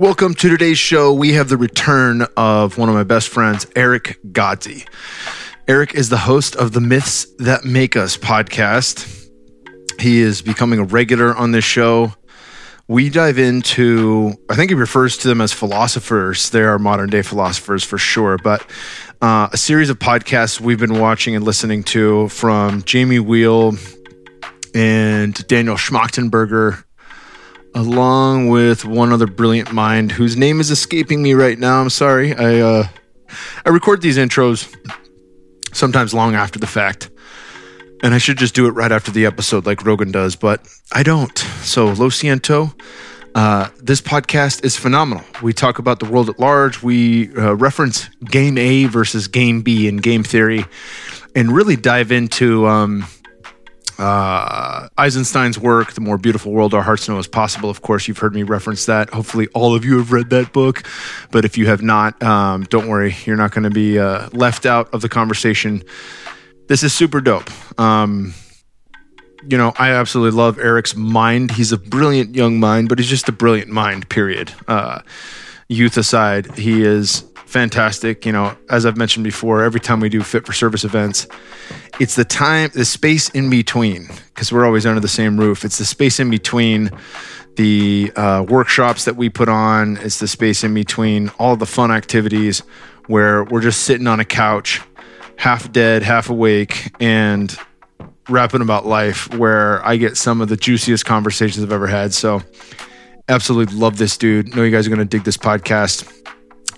Welcome to today's show. We have the return of one of my best friends, Eric Godsey. Eric is the host of the Myths That Make Us podcast. He is becoming a regular on this show. We dive into, I think he refers to them as philosophers. They are modern day philosophers for sure, but uh, a series of podcasts we've been watching and listening to from Jamie Wheal and Daniel Schmachtenberger along with one other brilliant mind whose name is escaping me right now. I'm sorry. I uh, I record these intros sometimes long after the fact, and I should just do it right after the episode like Rogan does, but I don't. So lo siento. Uh, this podcast is phenomenal. We talk about the world at large. We uh, reference game A versus game B in game theory, and really dive into. Um, uh, Eisenstein's work, The More Beautiful World Our Hearts Know Is Possible. Of course, you've heard me reference that. Hopefully, all of you have read that book. But if you have not, um, don't worry, you're not going to be uh, left out of the conversation. This is super dope. Um, you know, I absolutely love Eric's mind. He's a brilliant young mind, but he's just a brilliant mind, period. Uh, youth aside, he is fantastic. You know, as I've mentioned before, every time we do fit for service events, it's the time, the space in between, because we're always under the same roof. It's the space in between the uh, workshops that we put on. It's the space in between all the fun activities where we're just sitting on a couch, half dead, half awake, and rapping about life. Where I get some of the juiciest conversations I've ever had. So, absolutely love this dude. Know you guys are going to dig this podcast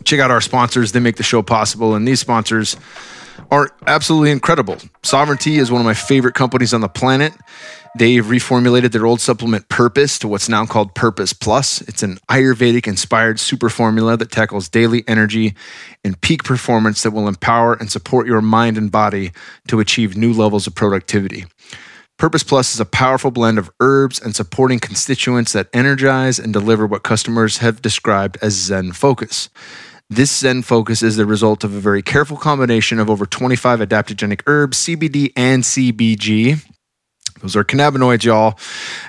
check out our sponsors. They make the show possible. And these sponsors are absolutely incredible. Sovereignty is one of my favorite companies on the planet. They've reformulated their old supplement Purpose to what's now called Purpose Plus. It's an Ayurvedic inspired super formula that tackles daily energy and peak performance that will empower and support your mind and body to achieve new levels of productivity. Purpose Plus is a powerful blend of herbs and supporting constituents that energize and deliver what customers have described as Zen focus. This Zen focus is the result of a very careful combination of over 25 adaptogenic herbs, CBD and CBG. Those are cannabinoids, y'all,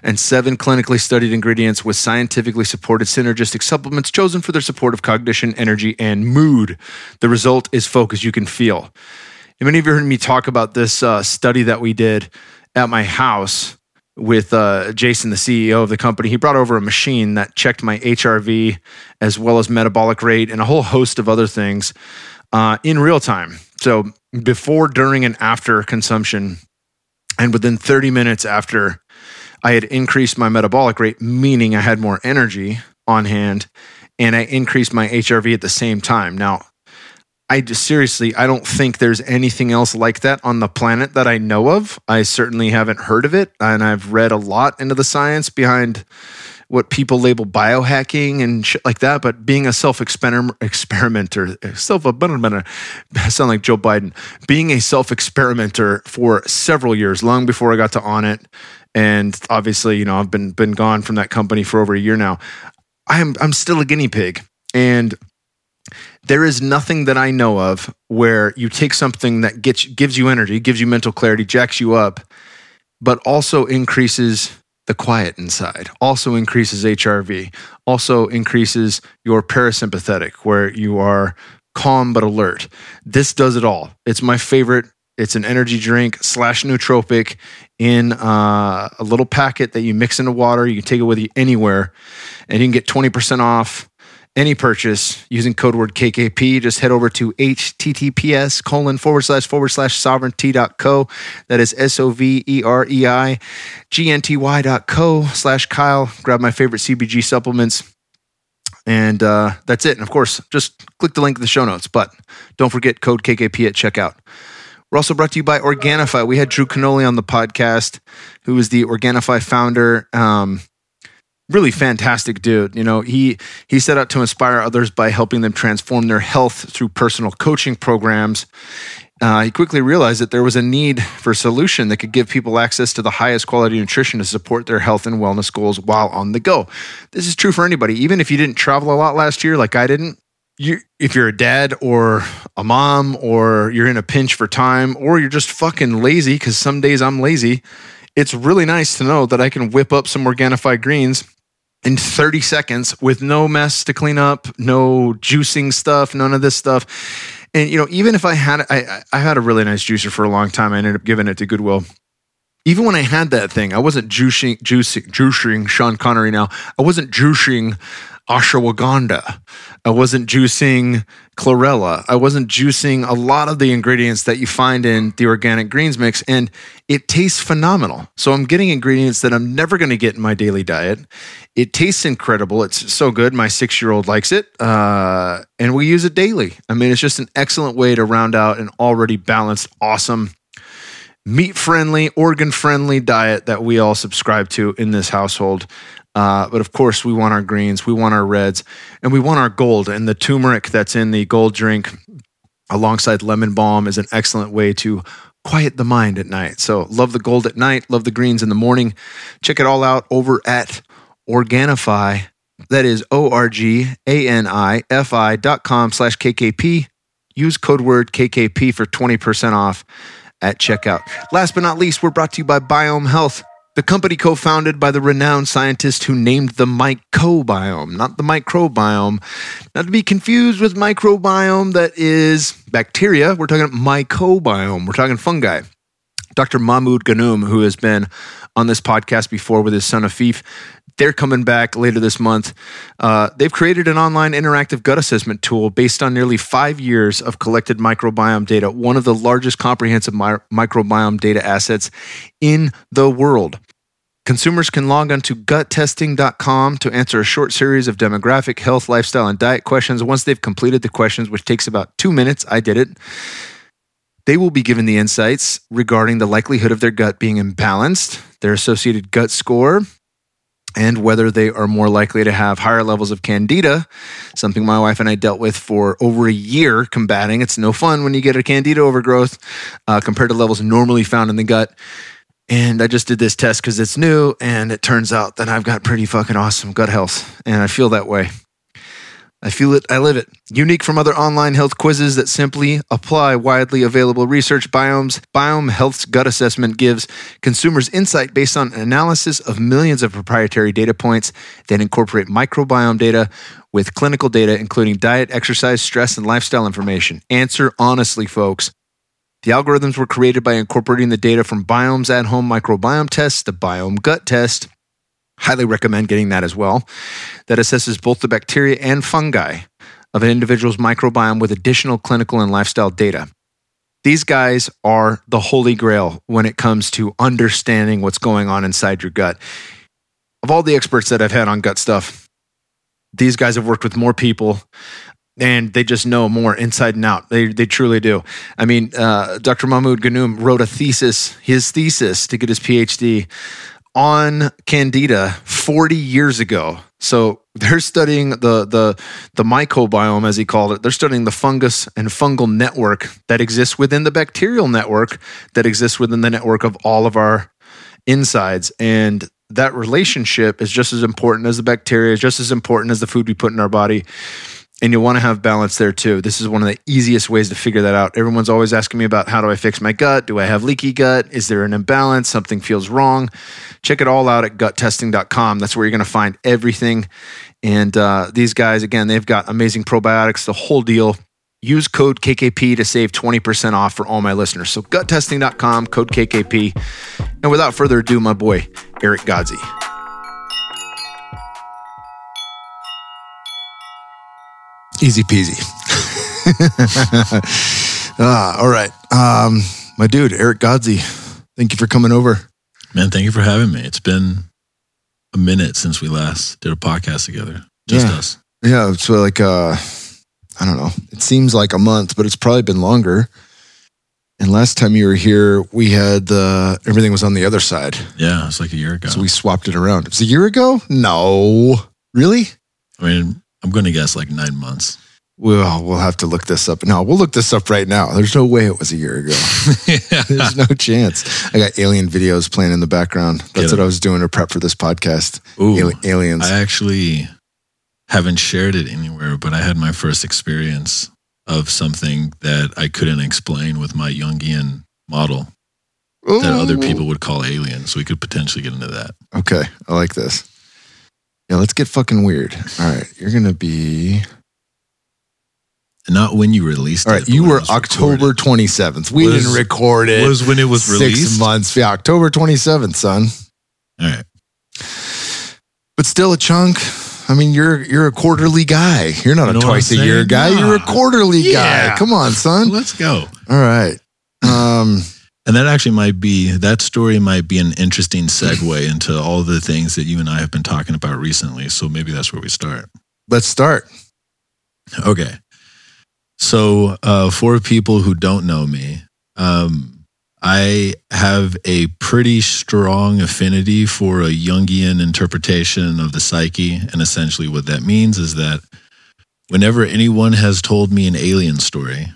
and seven clinically studied ingredients with scientifically supported synergistic supplements chosen for their support of cognition, energy, and mood. The result is focus you can feel. And many of you heard me talk about this uh, study that we did at my house with uh, Jason, the CEO of the company. He brought over a machine that checked my HRV as well as metabolic rate and a whole host of other things uh, in real time. So before, during, and after consumption, and within 30 minutes after, I had increased my metabolic rate, meaning I had more energy on hand, and I increased my HRV at the same time. Now, I just seriously, I don't think there's anything else like that on the planet that I know of. I certainly haven't heard of it, and I've read a lot into the science behind what people label biohacking and shit like that. But being a self experimenter, self I sound like Joe Biden. Being a self experimenter for several years, long before I got to Onnit, and obviously, you know, I've been been gone from that company for over a year now. I'm I'm still a guinea pig, and there is nothing that I know of where you take something that gets gives you energy, gives you mental clarity, jacks you up, but also increases the quiet inside, also increases HRV, also increases your parasympathetic, where you are calm but alert. This does it all. It's my favorite. It's an energy drink slash nootropic in uh, a little packet that you mix into water. You can take it with you anywhere, and you can get 20% off any purchase using code word KKP, just head over to https colon forward slash forward slash sovereignty.co. That is S O V E R E I G N T Y dot co slash Kyle. Grab my favorite CBG supplements. And uh, that's it. And of course, just click the link in the show notes. But don't forget code KKP at checkout. We're also brought to you by Organifi. We had Drew Canole on the podcast, who is the Organifi founder. Um, really fantastic dude. You know, he he set out to inspire others by helping them transform their health through personal coaching programs. Uh, he quickly realized that there was a need for a solution that could give people access to the highest quality nutrition to support their health and wellness goals while on the go. This is true for anybody, even if you didn't travel a lot last year, like I didn't. You, if you're a dad or a mom, or you're in a pinch for time, or you're just fucking lazy, because some days I'm lazy, it's really nice to know that I can whip up some Organifi greens in 30 seconds with no mess to clean up, no juicing stuff, none of this stuff. And you know, even if I had I I had a really nice juicer for a long time, I ended up giving it to Goodwill. Even when I had that thing, I wasn't juicing juicing juicing Sean Connery now. I wasn't juicing ashwagandha. I wasn't juicing chlorella. I wasn't juicing a lot of the ingredients that you find in the organic greens mix, and it tastes phenomenal. So I'm getting ingredients that I'm never going to get in my daily diet. It tastes incredible. It's so good. My six year old likes it, uh, and we use it daily. I mean, it's just an excellent way to round out an already balanced, awesome meat friendly, organ friendly diet that we all subscribe to in this household. Uh, but of course, we want our greens, we want our reds, and we want our gold. And the turmeric that's in the gold drink alongside lemon balm is an excellent way to quiet the mind at night. So, love the gold at night, love the greens in the morning. Check it all out over at Organifi. That is O R G A N I F I dot com slash KKP. Use code word KKP for 20% off at checkout. Last but not least, we're brought to you by BIOHM Health. The company co founded by the renowned scientist who named the mycobiome, not the microbiome. Not to be confused with microbiome that is bacteria. We're talking mycobiome, We're talking fungi. Dr. Mahmoud Ghannoum, who has been on this podcast before with his son Afif, they're coming back later this month. Uh, they've created an online interactive gut assessment tool based on nearly five years of collected microbiome data, one of the largest comprehensive mi- microbiome data assets in the world. Consumers can log on to guttesting.com to answer a short series of demographic, health, lifestyle, and diet questions. Once they've completed the questions, which takes about two minutes, I did it, they will be given the insights regarding the likelihood of their gut being imbalanced, their associated gut score, and whether they are more likely to have higher levels of candida, something my wife and I dealt with for over a year combating. It's no fun when you get a candida overgrowth uh, compared to levels normally found in the gut. And I just did this test because it's new, and it turns out that I've got pretty fucking awesome gut health, and I feel that way. I feel it, I live it. Unique from other online health quizzes that simply apply widely available research, BIOHM's BIOHM Health's gut assessment gives consumers insight based on an analysis of millions of proprietary data points that incorporate microbiome data with clinical data, including diet, exercise, stress, and lifestyle information. Answer honestly, folks. The algorithms were created by incorporating the data from BIOHM's at home microbiome test, the BIOHM gut test, Highly recommend getting that as well. That assesses both the bacteria and fungi of an individual's microbiome with additional clinical and lifestyle data. These guys are the holy grail when it comes to understanding what's going on inside your gut. Of all the experts that I've had on gut stuff, these guys have worked with more people and they just know more inside and out. They, they truly do. I mean, uh, Dr. Mahmoud Ghannoum wrote a thesis, his thesis to get his PhD on candida 40 years ago. So they're studying the the the mycobiome as he called it. They're studying the fungus and fungal network that exists within the bacterial network that exists within the network of all of our insides. And that relationship is just as important as the bacteria just as important as the food we put in our body and you'll want to have balance there too. This is one of the easiest ways to figure that out. Everyone's always asking me about how do I fix my gut? Do I have leaky gut? Is there an imbalance? Something feels wrong. Check it all out at guttesting.com. That's where you're going to find everything. And uh, these guys, again, they've got amazing probiotics, the whole deal. Use code KKP to save 20% off for all my listeners. So guttesting.com, code KKP. And without further ado, my boy, Eric Godsey. Easy peasy. ah, all right. Um, my dude, Eric Godsey, thank you for coming over. Man, thank you for having me. It's been a minute since we last did a podcast together. Just yeah. us. Yeah. So, like, uh, I don't know. It seems like a month, but it's probably been longer. And last time you were here, we had the everything was on the other side. Yeah, it's like a year ago. So we swapped it around. It was a year ago? No. Really? I mean, I'm going to guess like nine months. Well, we'll have to look this up. No, we'll look this up right now. There's no way it was a year ago. There's no chance. I got alien videos playing in the background. That's what I was doing to prep for this podcast. Ooh, Ali- aliens. I actually haven't shared it anywhere, but I had my first experience of something that I couldn't explain with my Jungian model that other people would call aliens. So we could potentially get into that. Okay, I like this. Yeah, let's get fucking weird. All right, you're gonna be. Not when you released All right, it. you were October recorded. 27th. We Was- didn't record it. Was when it was six released. months. Yeah, October 27th, son. All right. But still a chunk. I mean, you're you're a quarterly guy. You're not You a twice a year guy. You're a quarterly Yeah. guy. Come on, son. Let's go. All right. Um, And that actually might be that story might be an interesting segue into all the things that you and I have been talking about recently. So maybe that's where we start. let's start. Okay. So uh, for people who don't know me, um, I have a pretty strong affinity for a Jungian interpretation of the psyche. And essentially, what that means is that whenever anyone has told me an alien story,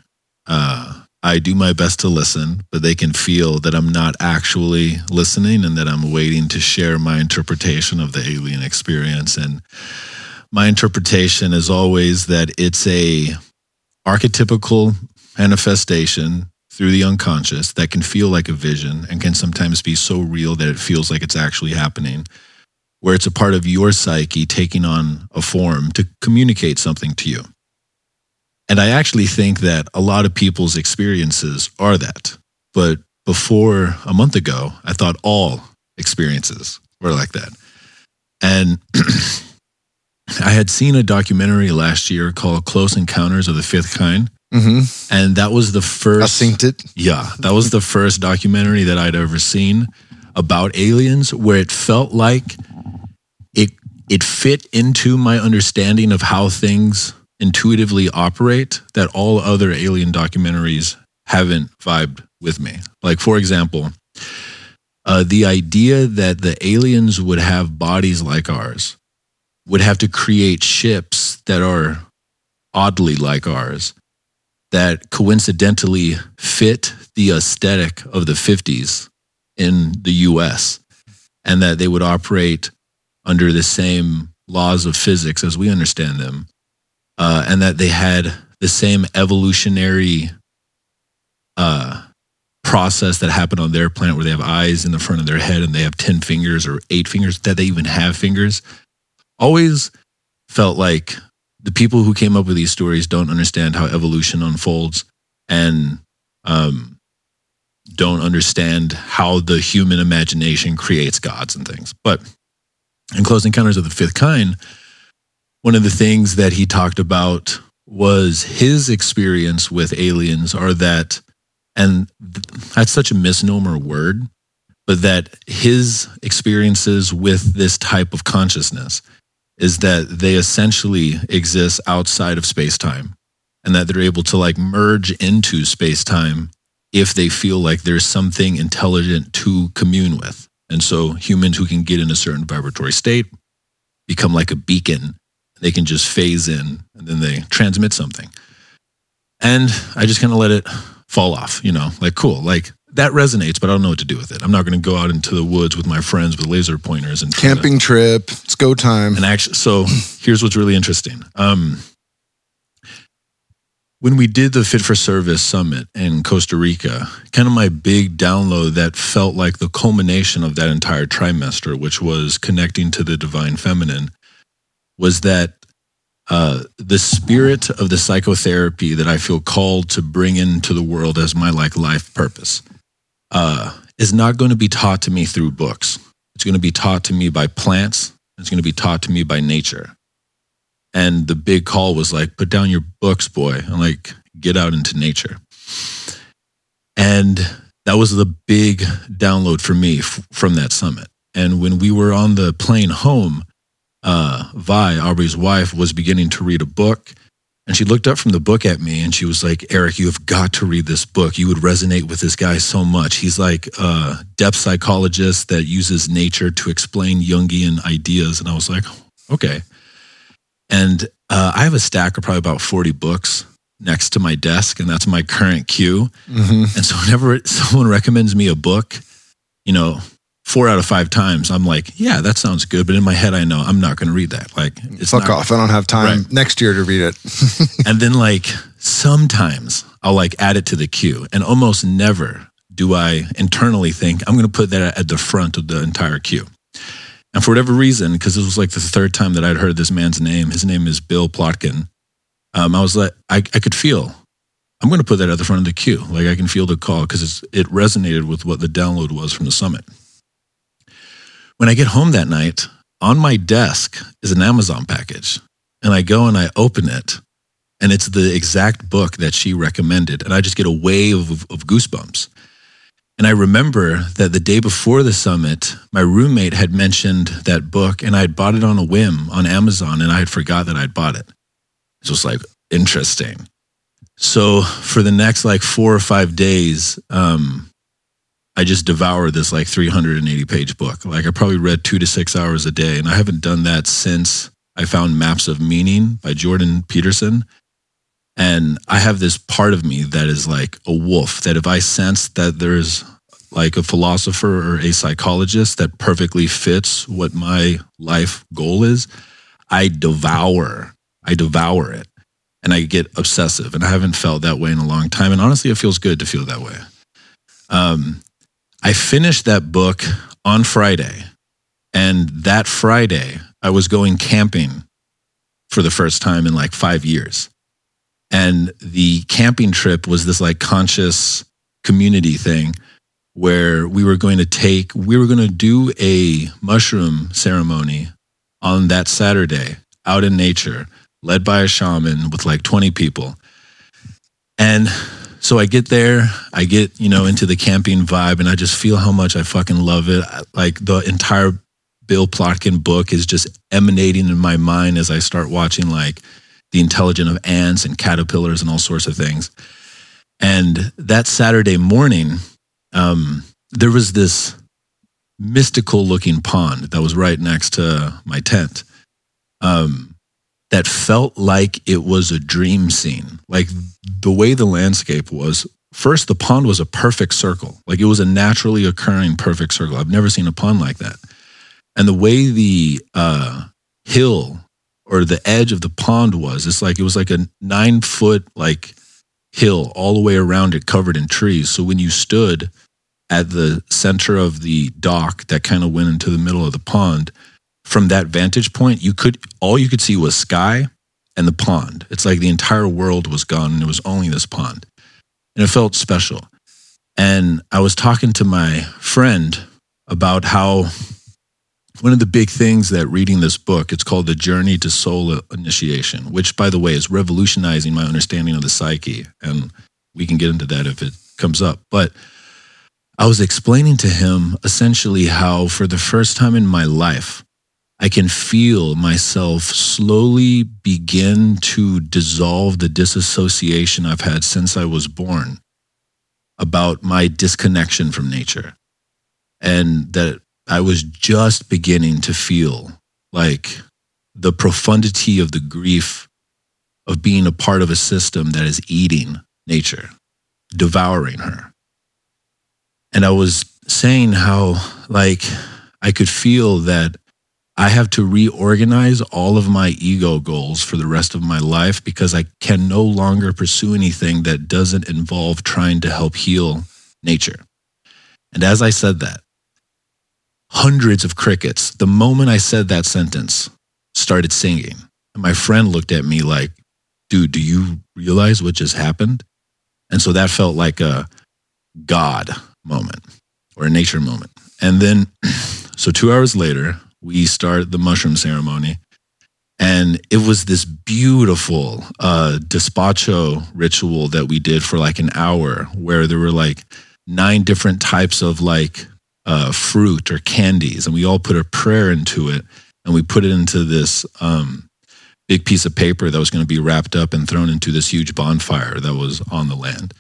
uh, I do my best to listen, but they can feel that I'm not actually listening and that I'm waiting to share my interpretation of the alien experience. And my interpretation is always that it's a archetypical manifestation through the unconscious that can feel like a vision and can sometimes be so real that it feels like it's actually happening where it's a part of your psyche taking on a form to communicate something to you and i actually think that a lot of people's experiences are that but before a month ago i thought all experiences were like that and I had seen a documentary last year called Close Encounters of the Fifth Kind. Mm-hmm. And that was the first. I synced it. Yeah, that was the first documentary that I'd ever seen about aliens where it felt like it it fit into my understanding of how things intuitively operate that all other alien documentaries haven't vibed with me. Like for example, uh, the idea that the aliens would have bodies like ours would have to create ships that are oddly like ours that coincidentally fit the aesthetic of the 50s in the US and that they would operate under the same laws of physics as we understand them uh, and that they had the same evolutionary uh, process that happened on their planet where they have eyes in the front of their head and they have 10 fingers or eight fingers that they even have fingers always felt like the people who came up with these stories don't understand how evolution unfolds and um, don't understand how the human imagination creates gods and things. But in Close Encounters of the Fifth Kind, one of the things that he talked about was his experience with aliens are that, and that's such a misnomer word, but that his experiences with this type of consciousness is that they essentially exist outside of space time and that they're able to like merge into space time if they feel like there's something intelligent to commune with. And so humans who can get in a certain vibratory state become like a beacon. They can just phase in and then they transmit something. And I just kind of let it fall off, you know, like cool, like that resonates, but I don't know what to do with it. I'm not going to go out into the woods with my friends with laser pointers and try to- Camping trip. It's go time. and actually, so here's what's really interesting. Um, when we did the Fit for Service Summit in Costa Rica, kind of my big download that felt like the culmination of that entire trimester, which was connecting to the divine feminine, was that uh, the spirit of the psychotherapy that I feel called to bring into the world as my like life purpose uh, is not going to be taught to me through books. It's going to be taught to me by plants. It's going to be taught to me by nature. And the big call was like, put down your books, boy, and like get out into nature. And that was the big download for me f- from that summit. And when we were on the plane home, uh, Vi, Aubrey's wife, was beginning to read a book. And she looked up from the book at me and she was like, Eric, you have got to read this book. You would resonate with this guy so much. He's like a depth psychologist that uses nature to explain Jungian ideas. And I was like, okay. And uh, I have a stack of probably about 40 books next to my desk, and that's my current queue. hmm And so whenever someone recommends me a book, you know, four out of five times, I'm like, yeah, that sounds good. But in my head, I know I'm not going to read that. Like, it's Fuck not, off. I don't have time Right. next year to read it. and then like sometimes I'll like add it to the queue, and almost never do I internally think I'm going to put that at the front of the entire queue. And for whatever reason, because this was like the third time that I'd heard this man's name, his name is Bill Plotkin. Um, I was like, I, I could feel, I'm going to put that at the front of the queue. Like I can feel the call because it resonated with what the download was from the summit. When I get home that night, on my desk is an Amazon package. And I go and I open it, and it's the exact book that she recommended. And I just get a wave of, of goosebumps. And I remember that the day before the summit, my roommate had mentioned that book, and I had bought it on a whim on Amazon, and I had forgot that I'd bought it. It's just like interesting. So for the next like four or five days, um, I just devoured this like 380 page book. Like I probably read two to six hours a day, and I haven't done that since I found Maps of Meaning by Jordan Peterson. And I have this part of me that is like a wolf, that if I sense that there's like a philosopher or a psychologist that perfectly fits what my life goal is, I devour, I devour it and I get obsessive. And I haven't felt that way in a long time. And honestly, it feels good to feel that way. Um, I finished that book on Friday. And that Friday, I was going camping for the first time in like five years. And the camping trip was this like conscious community thing where we were going to take, we were going to do a mushroom ceremony on that Saturday out in nature, led by a shaman with like 20 people. And so I get there, I get, you know, into the camping vibe and I just feel how much I fucking love it. Like the entire Bill Plotkin book is just emanating in my mind as I start watching like the intelligence of ants and caterpillars and all sorts of things. And that Saturday morning, um, there was this mystical looking pond that was right next to my tent um, that felt like it was a dream scene. Like the way the landscape was, first, the pond was a perfect circle. Like it was a naturally occurring perfect circle. I've never seen a pond like that. And the way the uh, hill or the edge of the pond was. It's like it was like a nine foot like hill all the way around it, covered in trees. So when you stood at the center of the dock that kind of went into the middle of the pond, from that vantage point, you could all you could see was sky and the pond. It's like the entire world was gone and it was only this pond. And it felt special. And I was talking to my friend about how one of the big things that reading this book it's called the journey to soul initiation which by the way is revolutionizing my understanding of the psyche and we can get into that if it comes up but i was explaining to him essentially how for the first time in my life i can feel myself slowly begin to dissolve the disassociation i've had since i was born about my disconnection from nature and that I was just beginning to feel like the profundity of the grief of being a part of a system that is eating nature, devouring her. And I was saying how, like, I could feel that I have to reorganize all of my ego goals for the rest of my life because I can no longer pursue anything that doesn't involve trying to help heal nature. And as I said that, hundreds of crickets the moment I said that sentence, started singing. And my friend looked at me like, dude, do you realize what just happened? And so that felt like a God moment or a nature moment. And then, so two hours later, we start the mushroom ceremony. And it was this beautiful uh, despacho ritual that we did for like an hour where there were like nine different types of like uh, fruit or candies, and we all put a prayer into it, and we put it into this um, big piece of paper that was going to be wrapped up and thrown into this huge bonfire that was on the land.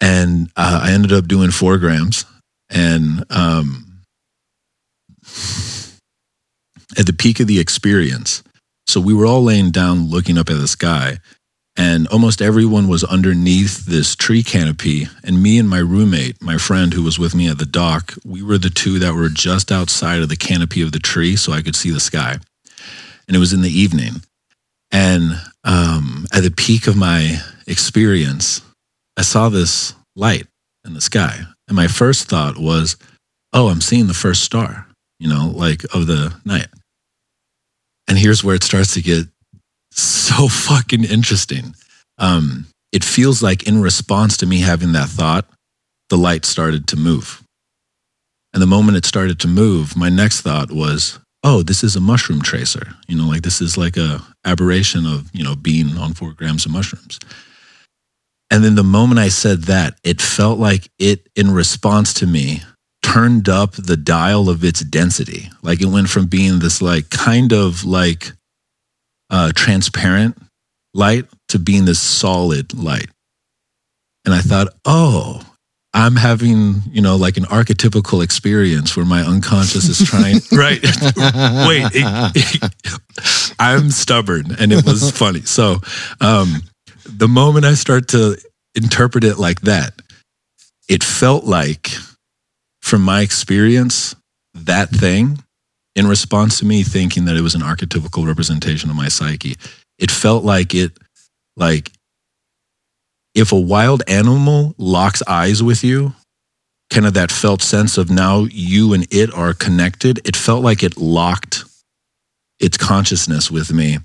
And uh, I ended up doing four grams, and um, at the peak of the experience, so we were all laying down, looking up at the sky, and almost everyone was underneath this tree canopy and me and my roommate my friend who was with me at the dock we were the two that were just outside of the canopy of the tree so i could see the sky. And it was in the evening. And um, at the peak of my experience i saw this light in the sky. And my first thought was oh i'm seeing the first star you know, like of the night. And here's where it starts to get so fucking interesting. Um, it feels like in response to me having that thought, the light started to move. And the moment it started to move, my next thought was, oh, this is a mushroom tracer. You know, like this is like a aberration of, you know, being on four grams of mushrooms. And then the moment I said that, it felt like it, in response to me, turned up the dial of its density. Like it went from being this like kind of like uh, transparent light to being this solid light. And I thought, oh, I'm having, you know, like an archetypical experience where my unconscious is trying, right? Wait, it, it, I'm stubborn and it was funny. So, um, the moment I start to interpret it like that, it felt like, from my experience, that thing in response to me thinking that it was an archetypical representation of my psyche, it felt like it, like if a wild animal locks eyes with you, kind of that felt sense of now you and it are connected, it felt like it locked its consciousness with me.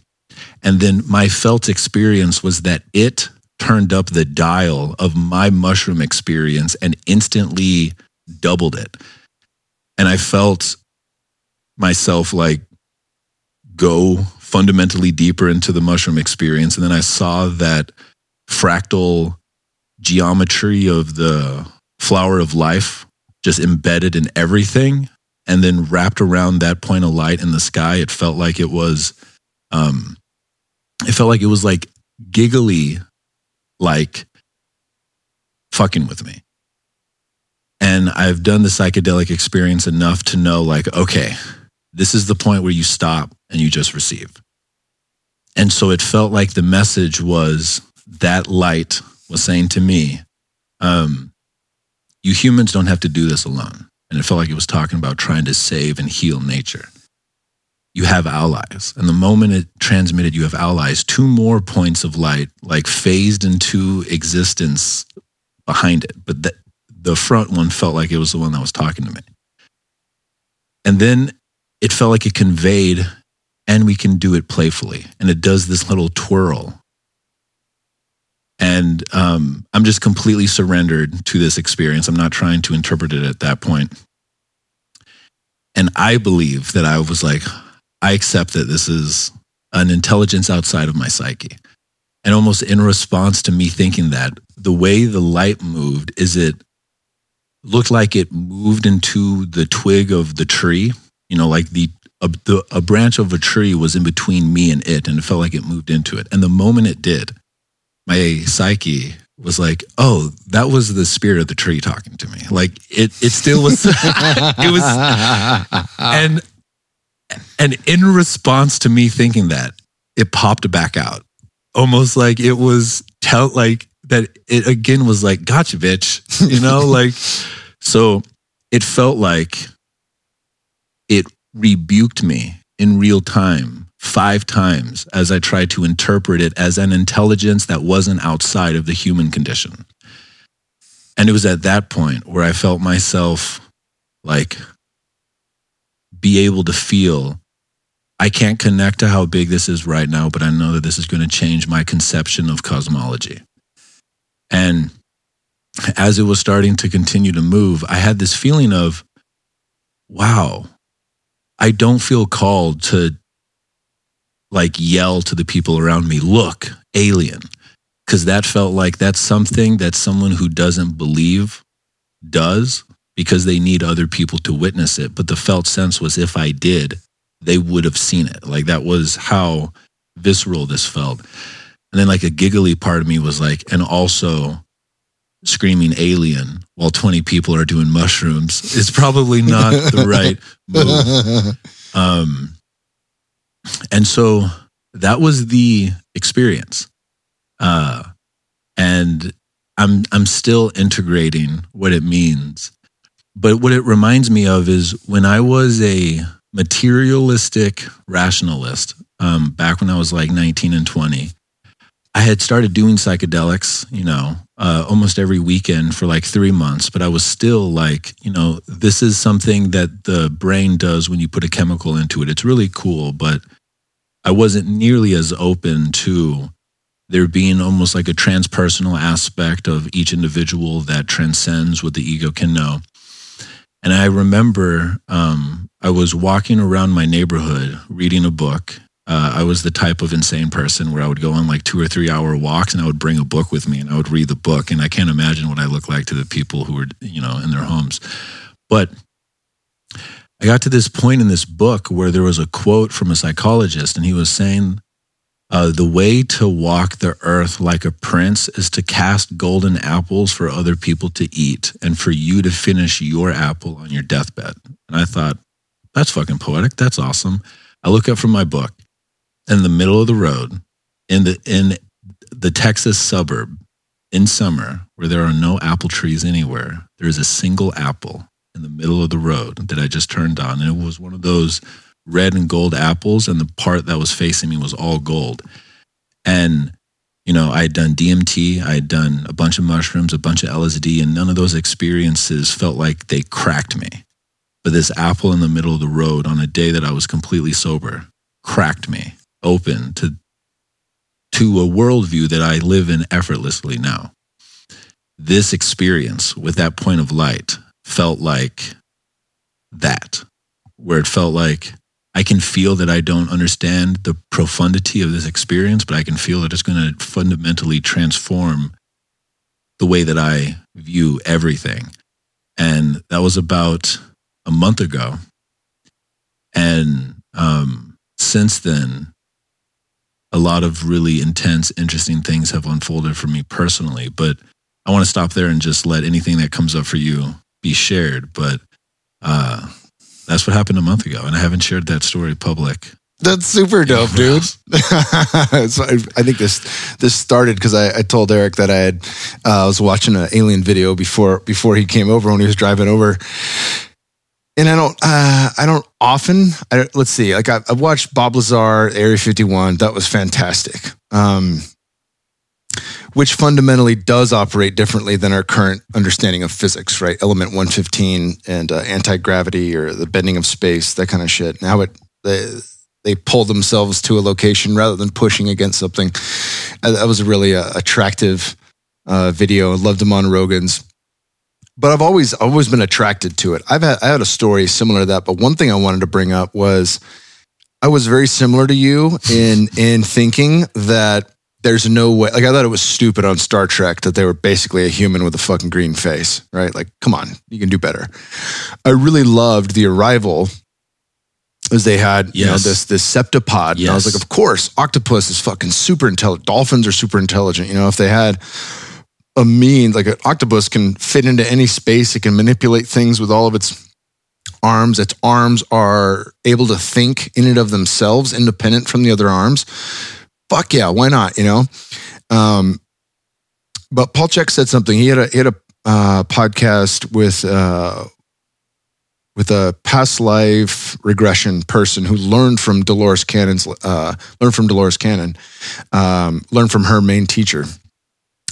And then my felt experience was that it turned up the dial of my mushroom experience and instantly doubled it. And I felt myself like go fundamentally deeper into the mushroom experience. And then I saw that fractal geometry of the flower of life just embedded in everything and then wrapped around that point of light in the sky it felt like it was um it felt like it was like giggly like fucking with me and i've done the psychedelic experience enough to know like okay this is the point where you stop and you just receive and so it felt like the message was that light was saying to me, um, you humans don't have to do this alone. And it felt like it was talking about trying to save and heal nature. You have allies. And the moment it transmitted, you have allies, two more points of light, like phased into existence behind it. But the, the front one felt like it was the one that was talking to me. And then it felt like it conveyed, and we can do it playfully. And it does this little twirl and um, I'm just completely surrendered to this experience. I'm not trying to interpret it at that point. And I believe that I was like, I accept that this is an intelligence outside of my psyche. And almost in response to me thinking that, the way the light moved is it looked like it moved into the twig of the tree. You know, like the a, the, a branch of a tree was in between me and it, and it felt like it moved into it. And the moment it did, my psyche was like, oh, that was the spirit of the tree talking to me. Like it, it still was, it was, and, and in response to me thinking that, it popped back out, almost like it was tell like that. It again was like, gotcha, bitch. You know, like so. It felt like it rebuked me in real time five times as I tried to interpret it as an intelligence that wasn't outside of the human condition. And it was at that point where I felt myself like be able to feel I can't connect to how big this is right now, but I know that this is going to change my conception of cosmology. And as it was starting to continue to move, I had this feeling of, wow, I don't feel called to like yell to the people around me, look, alien. Because that felt like that's something that someone who doesn't believe does because they need other people to witness it. But the felt sense was if I did, they would have seen it. Like that was how visceral this felt. And then like a giggly part of me was like, and also screaming alien while 20 people are doing mushrooms is probably not the right move. Um, and so that was the experience. Uh, and I'm I'm still integrating what it means. But what it reminds me of is when I was a materialistic rationalist, um, back when I was like 19 and 20, I had started doing psychedelics, you know, uh, almost every weekend for like three months, but I was still like, you know, this is something that the brain does when you put a chemical into it. It's really cool, but I wasn't nearly as open to there being almost like a transpersonal aspect of each individual that transcends what the ego can know. And I remember um, I was walking around my neighborhood reading a book. Uh, I was the type of insane person where I would go on like two or three hour walks and I would bring a book with me and I would read the book. And I can't imagine what I look like to the people who were, you know, in their homes. But I got to this point in this book where there was a quote from a psychologist and he was saying uh, the way to walk the earth like a prince is to cast golden apples for other people to eat and for you to finish your apple on your deathbed. And I thought, that's fucking poetic. That's awesome. I look up from my book in the middle of the road in the, in the Texas suburb in summer where there are no apple trees anywhere. There is a single apple in the middle of the road that I just turned on. And it was one of those red and gold apples, and the part that was facing me was all gold. And, you know, I had done DMT, I had done a bunch of mushrooms, a bunch of LSD, and none of those experiences felt like they cracked me. But this apple in the middle of the road on a day that I was completely sober cracked me open to to a worldview that I live in effortlessly now. This experience with that point of light felt like that, where it felt like I can feel that I don't understand the profundity of this experience, but I can feel that it's going to fundamentally transform the way that I view everything. And that was about a month ago. And um, since then, a lot of really intense, interesting things have unfolded for me personally. But I want to stop there and just let anything that comes up for you be shared. But uh, that's what happened a month ago, and I haven't shared that story public. That's super dope, dude. so I, I, think this this started because I, I, told Eric that I had uh, I was watching an alien video before before he came over when he was driving over, and I don't uh, I don't often I, let's see like I, have watched Bob Lazar Area Fifty One that was fantastic. Um, which fundamentally does operate differently than our current understanding of physics, right? Element 115 and uh, anti gravity or the bending of space, that kind of shit. Now it they they pull themselves to a location rather than pushing against something. Uh, that was a really uh, attractive uh, video. I loved him on Rogan's. But I've always always been attracted to it. I've had I had a story similar to that, but one thing I wanted to bring up was I was very similar to you in in thinking that there's no way. Like I thought it was stupid on Star Trek that they were basically a human with a fucking green face, right? Like, come on, you can do better. I really loved the arrival as they had, you know, this this septipod. Yes. And I was like, of course, octopus is fucking super intelligent. Dolphins are super intelligent. You know, if they had a means, like an octopus can fit into any space, it can manipulate things with all of its arms. Its arms are able to think in and of themselves, independent from the other arms fuck yeah, why not? You know. Um, but Paul Chek said something. He had a he had a uh, podcast with uh, with a past life regression person who learned from Dolores Cannon's uh, learned from Dolores Cannon, um, learned from her main teacher,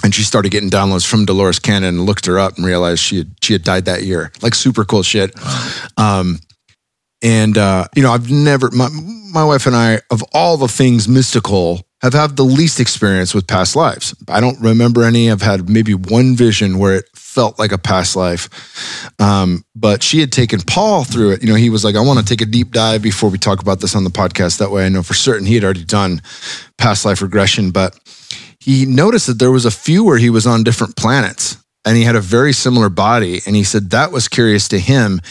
and she started getting downloads from Dolores Cannon and looked her up and realized she had she had died that year. Like super cool shit. Um, and uh, you know, I've never my my wife and I of all the things mystical have had the least experience with past lives. I don't remember any. I've had maybe one vision where it felt like a past life. Um, but she had taken Paul through it. You know, he was like, I want to take a deep dive before we talk about this on the podcast. That way I know for certain he had already done past life regression. But he noticed that there was a few where he was on different planets and he had a very similar body. And he said that was curious to him.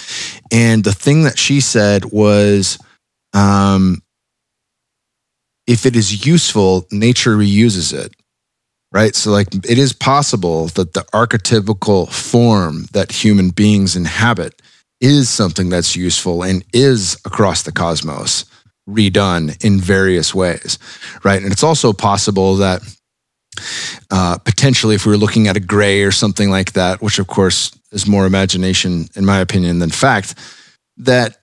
And the thing that she said was, um, if it is useful, nature reuses it. Right. So, like, it is possible that the archetypical form that human beings inhabit is something that's useful and is across the cosmos redone in various ways. Right. And it's also possible that uh, potentially, if we were looking at a gray or something like that, which of course is more imagination, in my opinion, than fact, that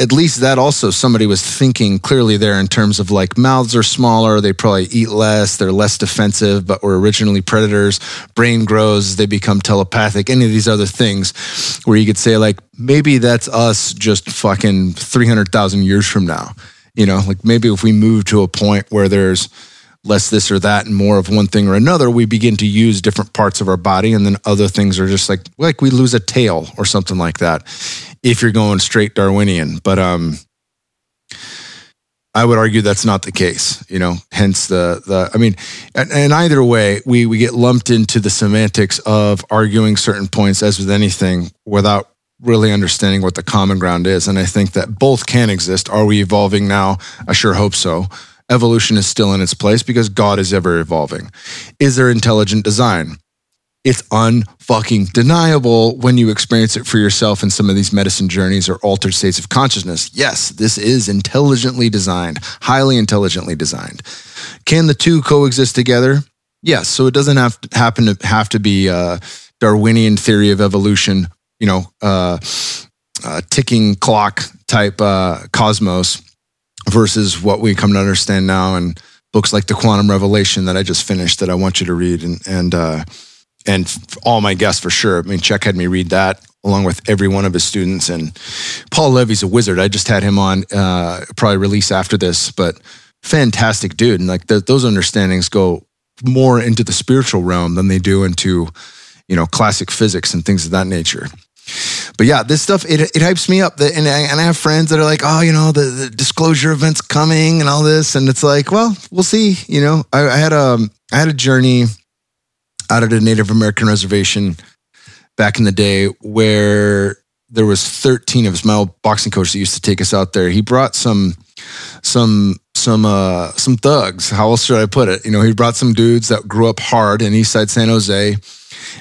at least that also somebody was thinking clearly there in terms of like mouths are smaller, they probably eat less, they're less defensive, but were originally predators. Brain grows, they become telepathic, any of these other things where you could say, like, maybe that's us just fucking 300,000 years from now. You know, like maybe if we move to a point where there's less this or that and more of one thing or another, we begin to use different parts of our body. And then other things are just like, like we lose a tail or something like that if you're going straight Darwinian. But, um, I would argue that's not the case, you know, hence the, the, I mean, and, and either way, we, we get lumped into the semantics of arguing certain points as with anything without really understanding what the common ground is. And I think that both can exist. Are we evolving now? I sure hope so evolution is still in its place because God is ever evolving. Is there intelligent design? It's unfucking deniable when you experience it for yourself in some of these medicine journeys or altered states of consciousness. Yes, this is intelligently designed, highly intelligently designed. Can the two coexist together? Yes. So it doesn't have to happen to have to be a Darwinian theory of evolution, you know, uh, uh, ticking clock type uh, cosmos versus what we come to understand now and books like the quantum revelation that i just finished that i want you to read and and uh, and all my guests for sure. I mean chuck had me read that along with every one of his students. And paul levy's a wizard. I just had him on uh, probably release after this but fantastic dude. And like the, those understandings go more into the spiritual realm than they do into you know classic physics and things of that nature but yeah, this stuff it it hypes me up. And I, and I have friends that are like, oh, you know, the, the disclosure event's coming and all this, and it's like, well, we'll see. You know, I, I had a I had a journey out of the Native American reservation back in the day where there was 13 of us. My old boxing coach that used to take us out there. He brought some some some uh some thugs. How else should I put it? You know, he brought some dudes that grew up hard in Eastside San Jose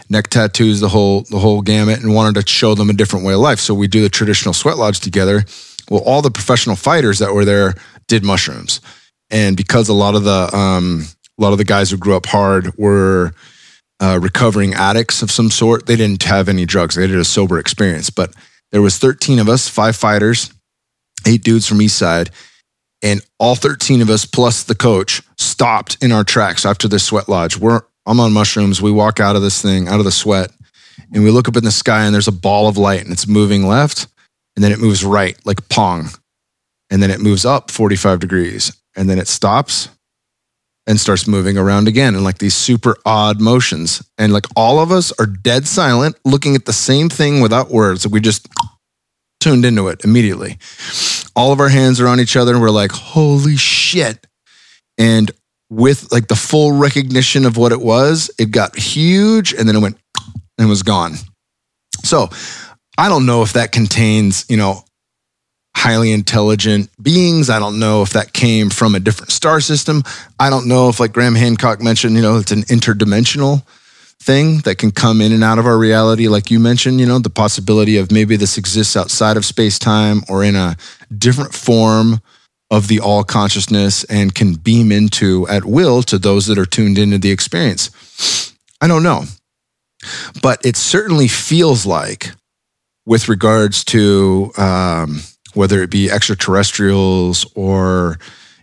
neck tattoos, the whole the whole gamut, and wanted to show them a different way of life. So we do the traditional sweat lodge together. Well, all the professional fighters that were there did mushrooms, and because a lot of the um, a lot of the guys who grew up hard were uh, recovering addicts of some sort, they didn't have any drugs. They did a sober experience, but there was 13 of us, five fighters, eight dudes from East Side, and all 13 of us plus the coach stopped in our tracks after the sweat lodge. We're I'm on mushrooms. We walk out of this thing, out of the sweat, and we look up in the sky and there's a ball of light and it's moving left and then it moves right like pong. And then it moves up 45 degrees and then it stops and starts moving around again in like these super odd motions. And like all of us are dead silent, looking at the same thing without words. We just tuned into it immediately. All of our hands are on each other and we're like, holy shit. And with like the full recognition of what it was, it got huge and then it went and was gone. So I don't know if that contains, you know, highly intelligent beings. I don't know if that came from a different star system. I don't know if, like Graham Hancock mentioned, you know, it's an interdimensional thing that can come in and out of our reality. Like you mentioned, you know, the possibility of maybe this exists outside of space time or in a different form of the all consciousness and can beam into at will to those that are tuned into the experience. I don't know. But it certainly feels like, with regards to um, whether it be extraterrestrials or,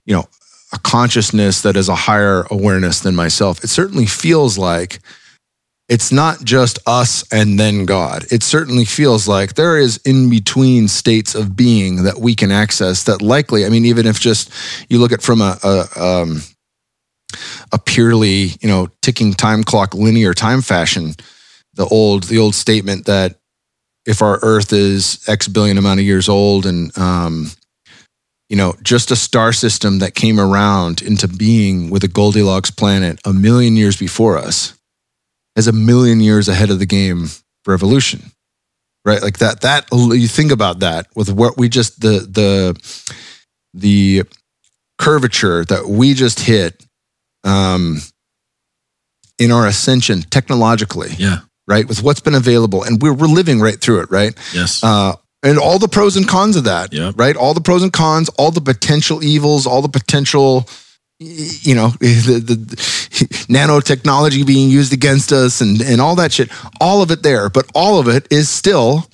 you know, a consciousness that is a higher awareness than myself, it certainly feels like it's not just us and then God. It certainly feels like there is in between states of being that we can access that likely, I mean, even if just you look at from a, a, um, a purely, you know, ticking time clock linear time fashion, the old, the old statement that if our earth is X billion amount of years old and, um, you know, just a star system that came around into being with a Goldilocks planet a million years before us, as a million years ahead of the game for evolution right? Like that that you think about that with what we just the the the curvature that we just hit um in our ascension technologically yeah. right? With what's been available and we're, we're living right through it right? Yes. Uh and all the pros and cons of that Yep. right? All the pros and cons all the potential evils all the potential you know the, the nanotechnology being used against us and and all that shit all of it there but all of it is still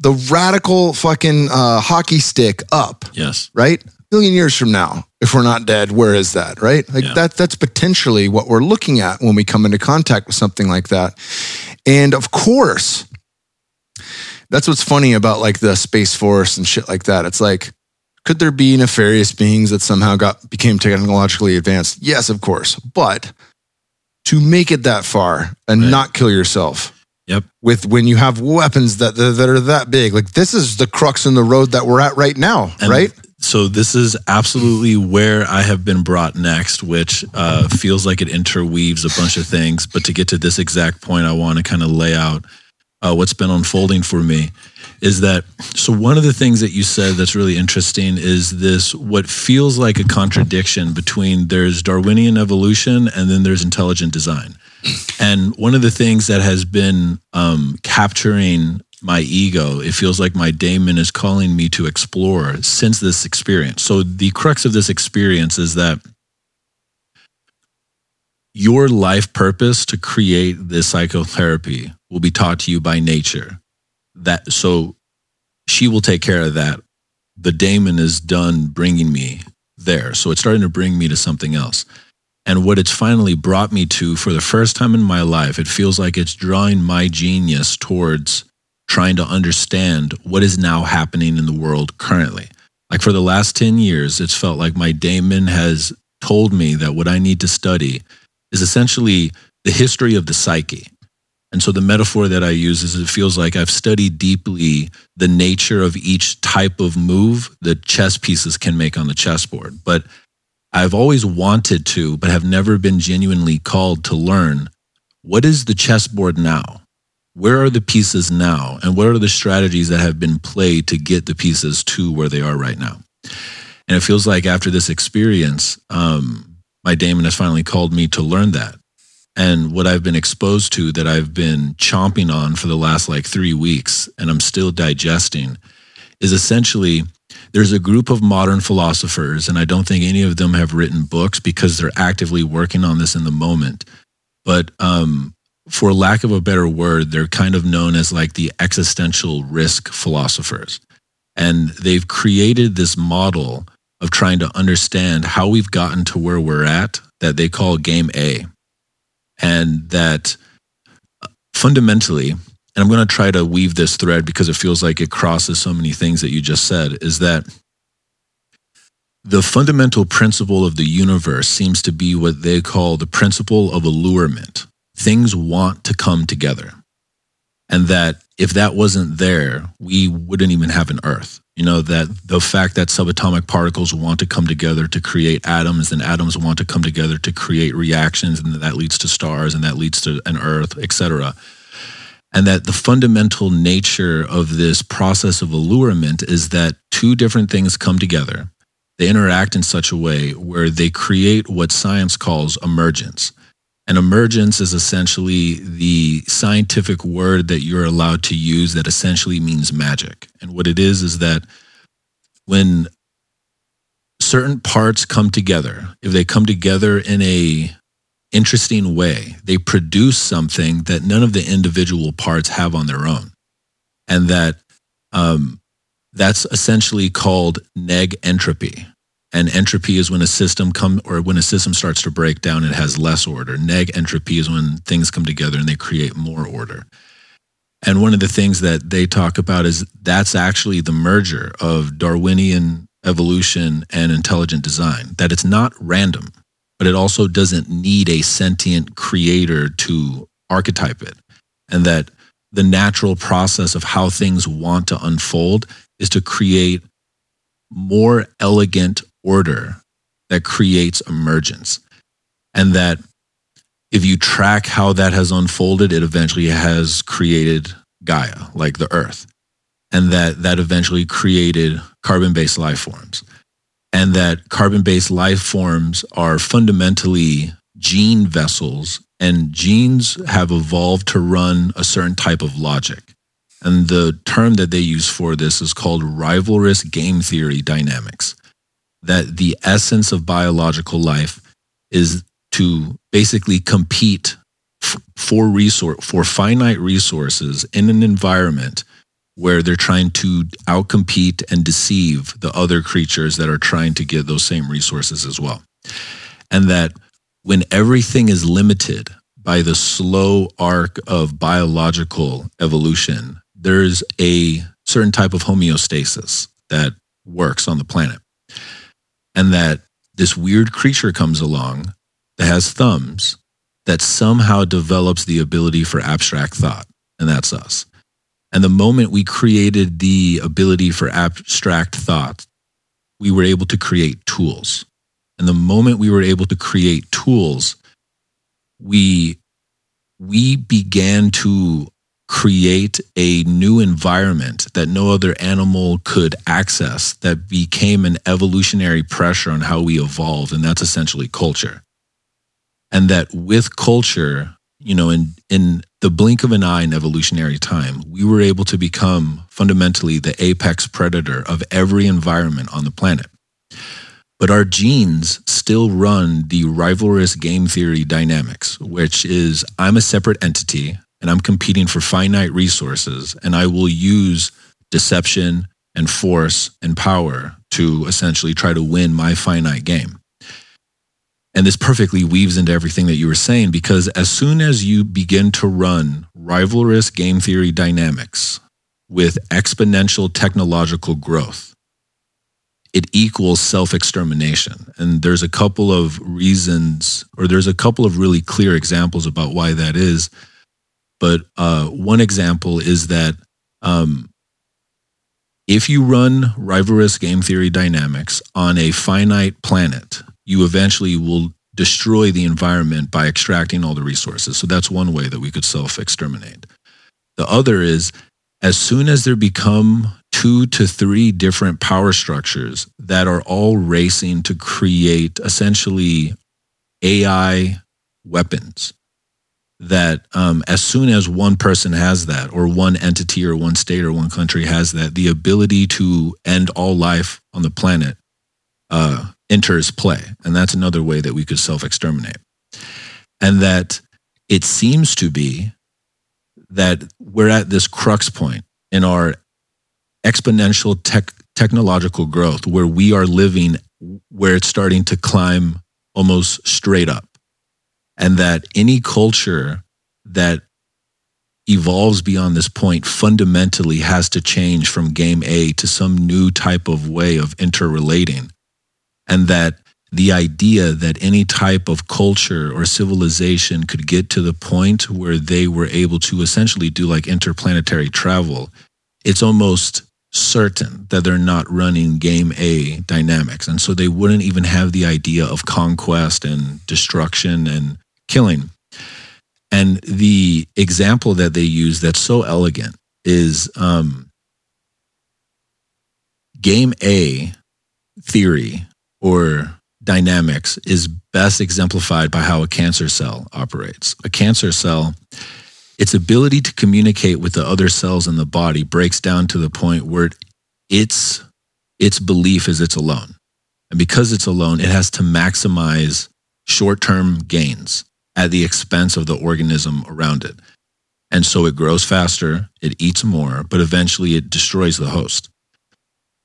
the radical fucking uh, hockey stick up, Yes. right? A billion years from now, if we're not dead, where is that, right? Like Yeah. that that's potentially what we're looking at when we come into contact with something like that. And of course, that's what's funny about like the space force and shit like that. It's like could there be nefarious beings that somehow got became technologically advanced? Yes, of course. But to make it that far and Right. not kill yourself. Yep. With when you have weapons that that are that big, like this is the crux in the road that we're at right now, And right? So this is absolutely where I have been brought next, which uh, feels like it interweaves a bunch of things. But to get to this exact point, I want to kind of lay out uh, what's been unfolding for me. Is that so? One of the things that you said that's really interesting is this what feels like a contradiction between there's Darwinian evolution and then there's intelligent design. And one of the things that has been um, capturing my ego, it feels like my daemon is calling me to explore since this experience. So, the crux of this experience is that your life purpose to create this psychotherapy will be taught to you by nature. That so she will take care of that. The daemon is done bringing me there. So it's starting to bring me to something else. And what it's finally brought me to for the first time in my life, it feels like it's drawing my genius towards trying to understand what is now happening in the world currently. Like for the last 10 years, it's felt like my daemon has told me that what I need to study is essentially the history of the psyche. And so the metaphor that I use is it feels like I've studied deeply the nature of each type of move that chess pieces can make on the chessboard. But I've always wanted to, but have never been genuinely called to learn what is the chessboard now? Where are the pieces now? And what are the strategies that have been played to get the pieces to where they are right now? And it feels like after this experience, um, my daemon has finally called me to learn that. And what I've been exposed to that I've been chomping on for the last like three weeks and I'm still digesting is essentially there's a group of modern philosophers, and I don't think any of them have written books because they're actively working on this in the moment. But um, for lack of a better word, they're kind of known as like the existential risk philosophers. And they've created this model of trying to understand how we've gotten to where we're at that they call game A. And that uh, fundamentally, and I'm going to try to weave this thread because it feels like it crosses so many things that you just said, is that the fundamental principle of the universe seems to be what they call the principle of allurement. Things want to come together. And that if that wasn't there, we wouldn't even have an Earth. You know, that the fact that subatomic particles want to come together to create atoms and atoms want to come together to create reactions, and that leads to stars and that leads to an Earth, etc and that the fundamental nature of this process of allurement is that two different things come together. They interact in such a way where they create what science calls emergence. And emergence is essentially the scientific word that you're allowed to use that essentially means magic. And what it is is that when certain parts come together, if they come together in a interesting way. They produce something that none of the individual parts have on their own. And that um, that's essentially called neg entropy. And entropy is when a system come or when a system starts to break down, it has less order. Neg entropy is when things come together and they create more order. And one of the things that they talk about is that's actually the merger of Darwinian evolution and intelligent design, that it's not random but it also doesn't need a sentient creator to archetype it. And that the natural process of how things want to unfold is to create more elegant order that creates emergence. And that if you track how that has unfolded, it eventually has created Gaia, like the earth. And that that eventually created carbon based life forms and that carbon based life forms are fundamentally gene vessels, and genes have evolved to run a certain type of logic. And the term that they use for this is called rivalrous game theory dynamics. That the essence of biological life is to basically compete f- for resource for finite resources in an environment where they're trying to outcompete and deceive the other creatures that are trying to get those same resources as well. And that when everything is limited by the slow arc of biological evolution, there's a certain type of homeostasis that works on the planet. And that this weird creature comes along that has thumbs that somehow develops the ability for abstract thought. And that's us. And the moment we created the ability for abstract thought, we were able to create tools. And the moment we were able to create tools, we we began to create a new environment that no other animal could access that became an evolutionary pressure on how we evolved and that's essentially culture. And that with culture you know in in the blink of an eye in evolutionary time we were able to become fundamentally the apex predator of every environment on the planet. But our genes still run the rivalrous game theory dynamics which is i'm a separate entity and i'm competing for finite resources and i will use deception and force and power to essentially try to win my finite game and this perfectly weaves into everything that you were saying because as soon as you begin to run rivalrous game theory dynamics with exponential technological growth, it equals self extermination. And there's a couple of reasons, or there's a couple of really clear examples about why that is. But uh, one example is that um, if you run rivalrous game theory dynamics on a finite planet, you eventually will destroy the environment by extracting all the resources. So that's one way that we could self exterminate. The other is as soon as there become two to three different power structures that are all racing to create essentially AI weapons, that um, as soon as one person has that, or one entity, or one state, or one country has that, the ability to end all life on the planet uh, enters play. And that's another way that we could self exterminate. And that it seems to be that we're at this crux point in our exponential tech, technological growth where we are living where it's starting to climb almost straight up. And that any culture that evolves beyond this point fundamentally has to change from game A to some new type of way of interrelating and that the idea that any type of culture or civilization could get to the point where they were able to essentially do like interplanetary travel, it's almost certain that they're not running game A dynamics. And so they wouldn't even have the idea of conquest and destruction and killing. And the example that they use that's so elegant is um, game A theory or dynamics is best exemplified by how a cancer cell operates. A cancer cell, its ability to communicate with the other cells in the body breaks down to the point where its its belief is it's alone. And because it's alone, it has to maximize short-term gains at the expense of the organism around it. And so it grows faster, it eats more, but eventually it destroys the host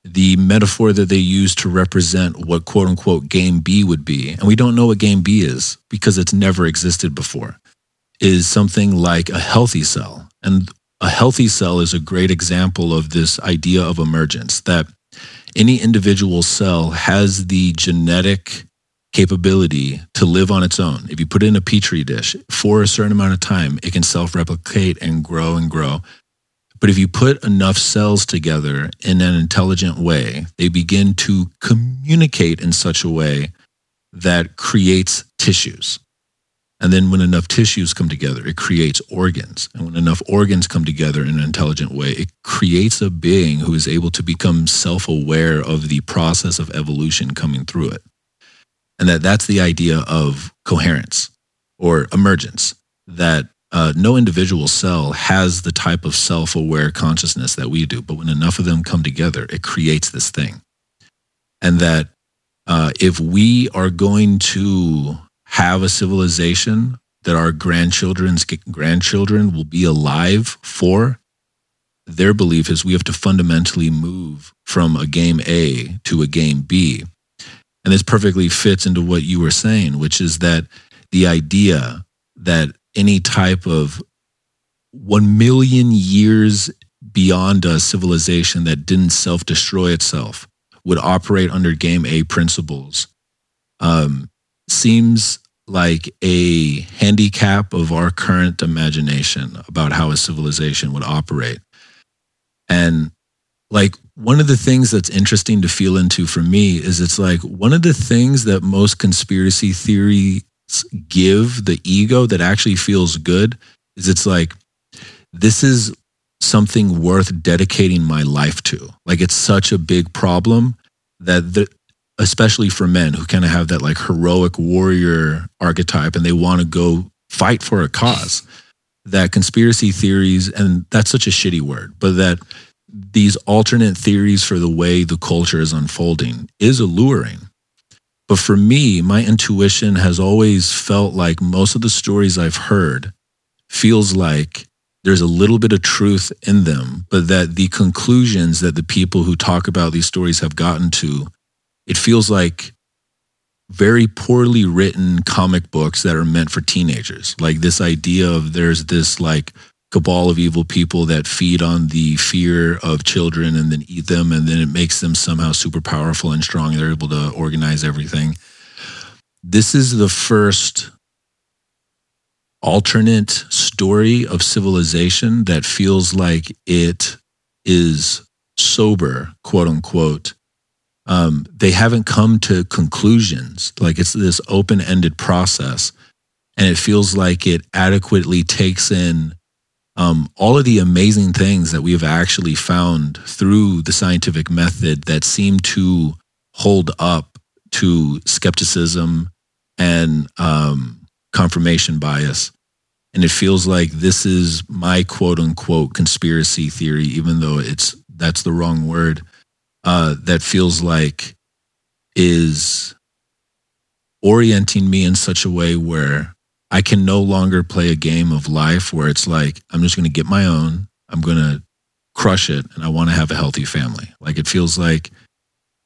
the metaphor that they use to represent what quote unquote game B would be, and we don't know what game B is because it's never existed before, is something like a healthy cell. And a healthy cell is a great example of this idea of emergence that any individual cell has the genetic capability to live on its own. If you put it in a petri dish for a certain amount of time, it can self replicate and grow and grow but if you put enough cells together in an intelligent way, they begin to communicate in such a way that creates tissues. And then when enough tissues come together, it creates organs. And when enough organs come together in an intelligent way, it creates a being who is able to become self aware of the process of evolution coming through it. And that that's the idea of coherence or emergence, that uh, no individual cell has the type of self aware consciousness that we do. But when enough of them come together, it creates this thing. And that uh, if we are going to have a civilization that our grandchildren's grandchildren will be alive for, their belief is we have to fundamentally move from a game A to a game B. And this perfectly fits into what you were saying, which is that the idea that any type of 1 million years beyond a civilization that didn't self destroy itself would operate under game A principles um, seems like a handicap of our current imagination about how a civilization would operate. And like one of the things that's interesting to feel into for me is it's like one of the things that most conspiracy theories give the ego that actually feels good is it's like this is something worth dedicating my life to. Like it's such a big problem that the, especially for men who kind of have that like heroic warrior archetype and they want to go fight for a cause that conspiracy theories and that's such a shitty word but that these alternate theories for the way the culture is unfolding is alluring but for me my intuition has always felt like most of the stories i've heard feels like there's a little bit of truth in them but that the conclusions that the people who talk about these stories have gotten to it feels like very poorly written comic books that are meant for teenagers. Like this idea of there's this like cabal of evil people that feed on the fear of children and then eat them, and then it makes them somehow super powerful and strong. They're able to organize everything. This is the first alternate story of civilization that feels like it is sober, quote unquote, um, they haven't come to conclusions. Like it's this open ended process. And it feels like it adequately takes in um, all of the amazing things that we have actually found through the scientific method that seem to hold up to skepticism and um, confirmation bias. And it feels like this is my quote unquote conspiracy theory, even though it's that's the wrong word uh, that feels like is orienting me in such a way where I can no longer play a game of life where it's like, I'm just going to get my own, I'm going to crush it, and I want to have a healthy family. Like it feels like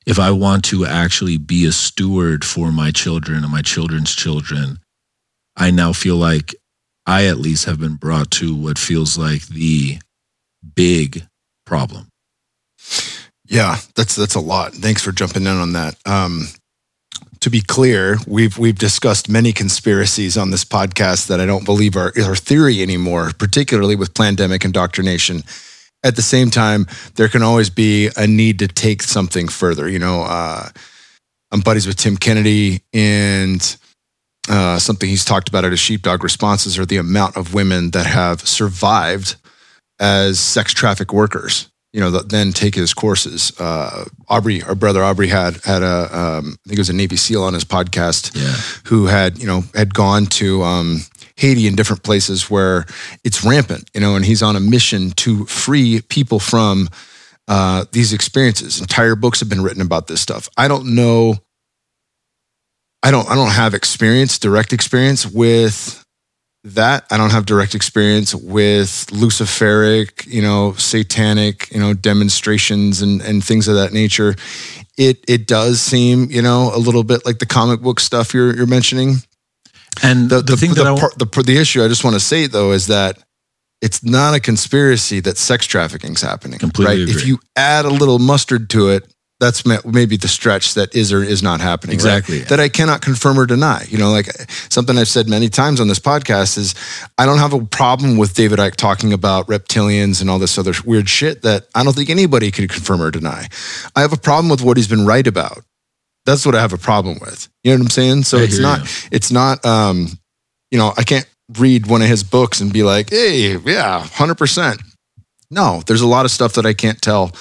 if I want to actually be a steward for my children and my children's children, I now feel like I at least have been brought to what feels like the big problem. Yeah, that's that's a lot. Thanks for jumping in on that. Um, to be clear, we've we've discussed many conspiracies on this podcast that I don't believe are, are theory anymore, particularly with pandemic indoctrination. At the same time, there can always be a need to take something further. You know, uh, I'm buddies with Tim Kennedy, and uh, something he's talked about at his sheepdog responses are the amount of women that have survived as sex traffic workers you know, then take his courses. Uh, Aubrey, our brother Aubrey had had a, um, I think it was a Navy SEAL on his podcast, yeah. who had you know had gone to um, Haiti and different places where it's rampant, you know, and he's on a mission to free people from uh, these experiences. Entire books have been written about this stuff. I don't know. I don't. I don't have experience, direct experience with that I don't have direct experience with Luciferic, you know, satanic, you know, demonstrations and, and things of that nature. It it does seem, you know, a little bit like the comic book stuff you're you're mentioning. And the, the, the thing the, that part, the the issue I just want to say though is that it's not a conspiracy that sex trafficking is happening. Completely right? Agree. If you add a little mustard to it, that's maybe the stretch that is or is not happening. Exactly. Right? That I cannot confirm or deny. You know, like something I've said many times on this podcast is I don't have a problem with David Icke talking about reptilians and all this other weird shit that I don't think anybody could confirm or deny. I have a problem with what he's been right about. That's what I have a problem with. You know what I'm saying? So I it's not, you. it's not, um, you know, I can't read one of his books and be like, hey, yeah, 100%. No, there's a lot of stuff that I can't tell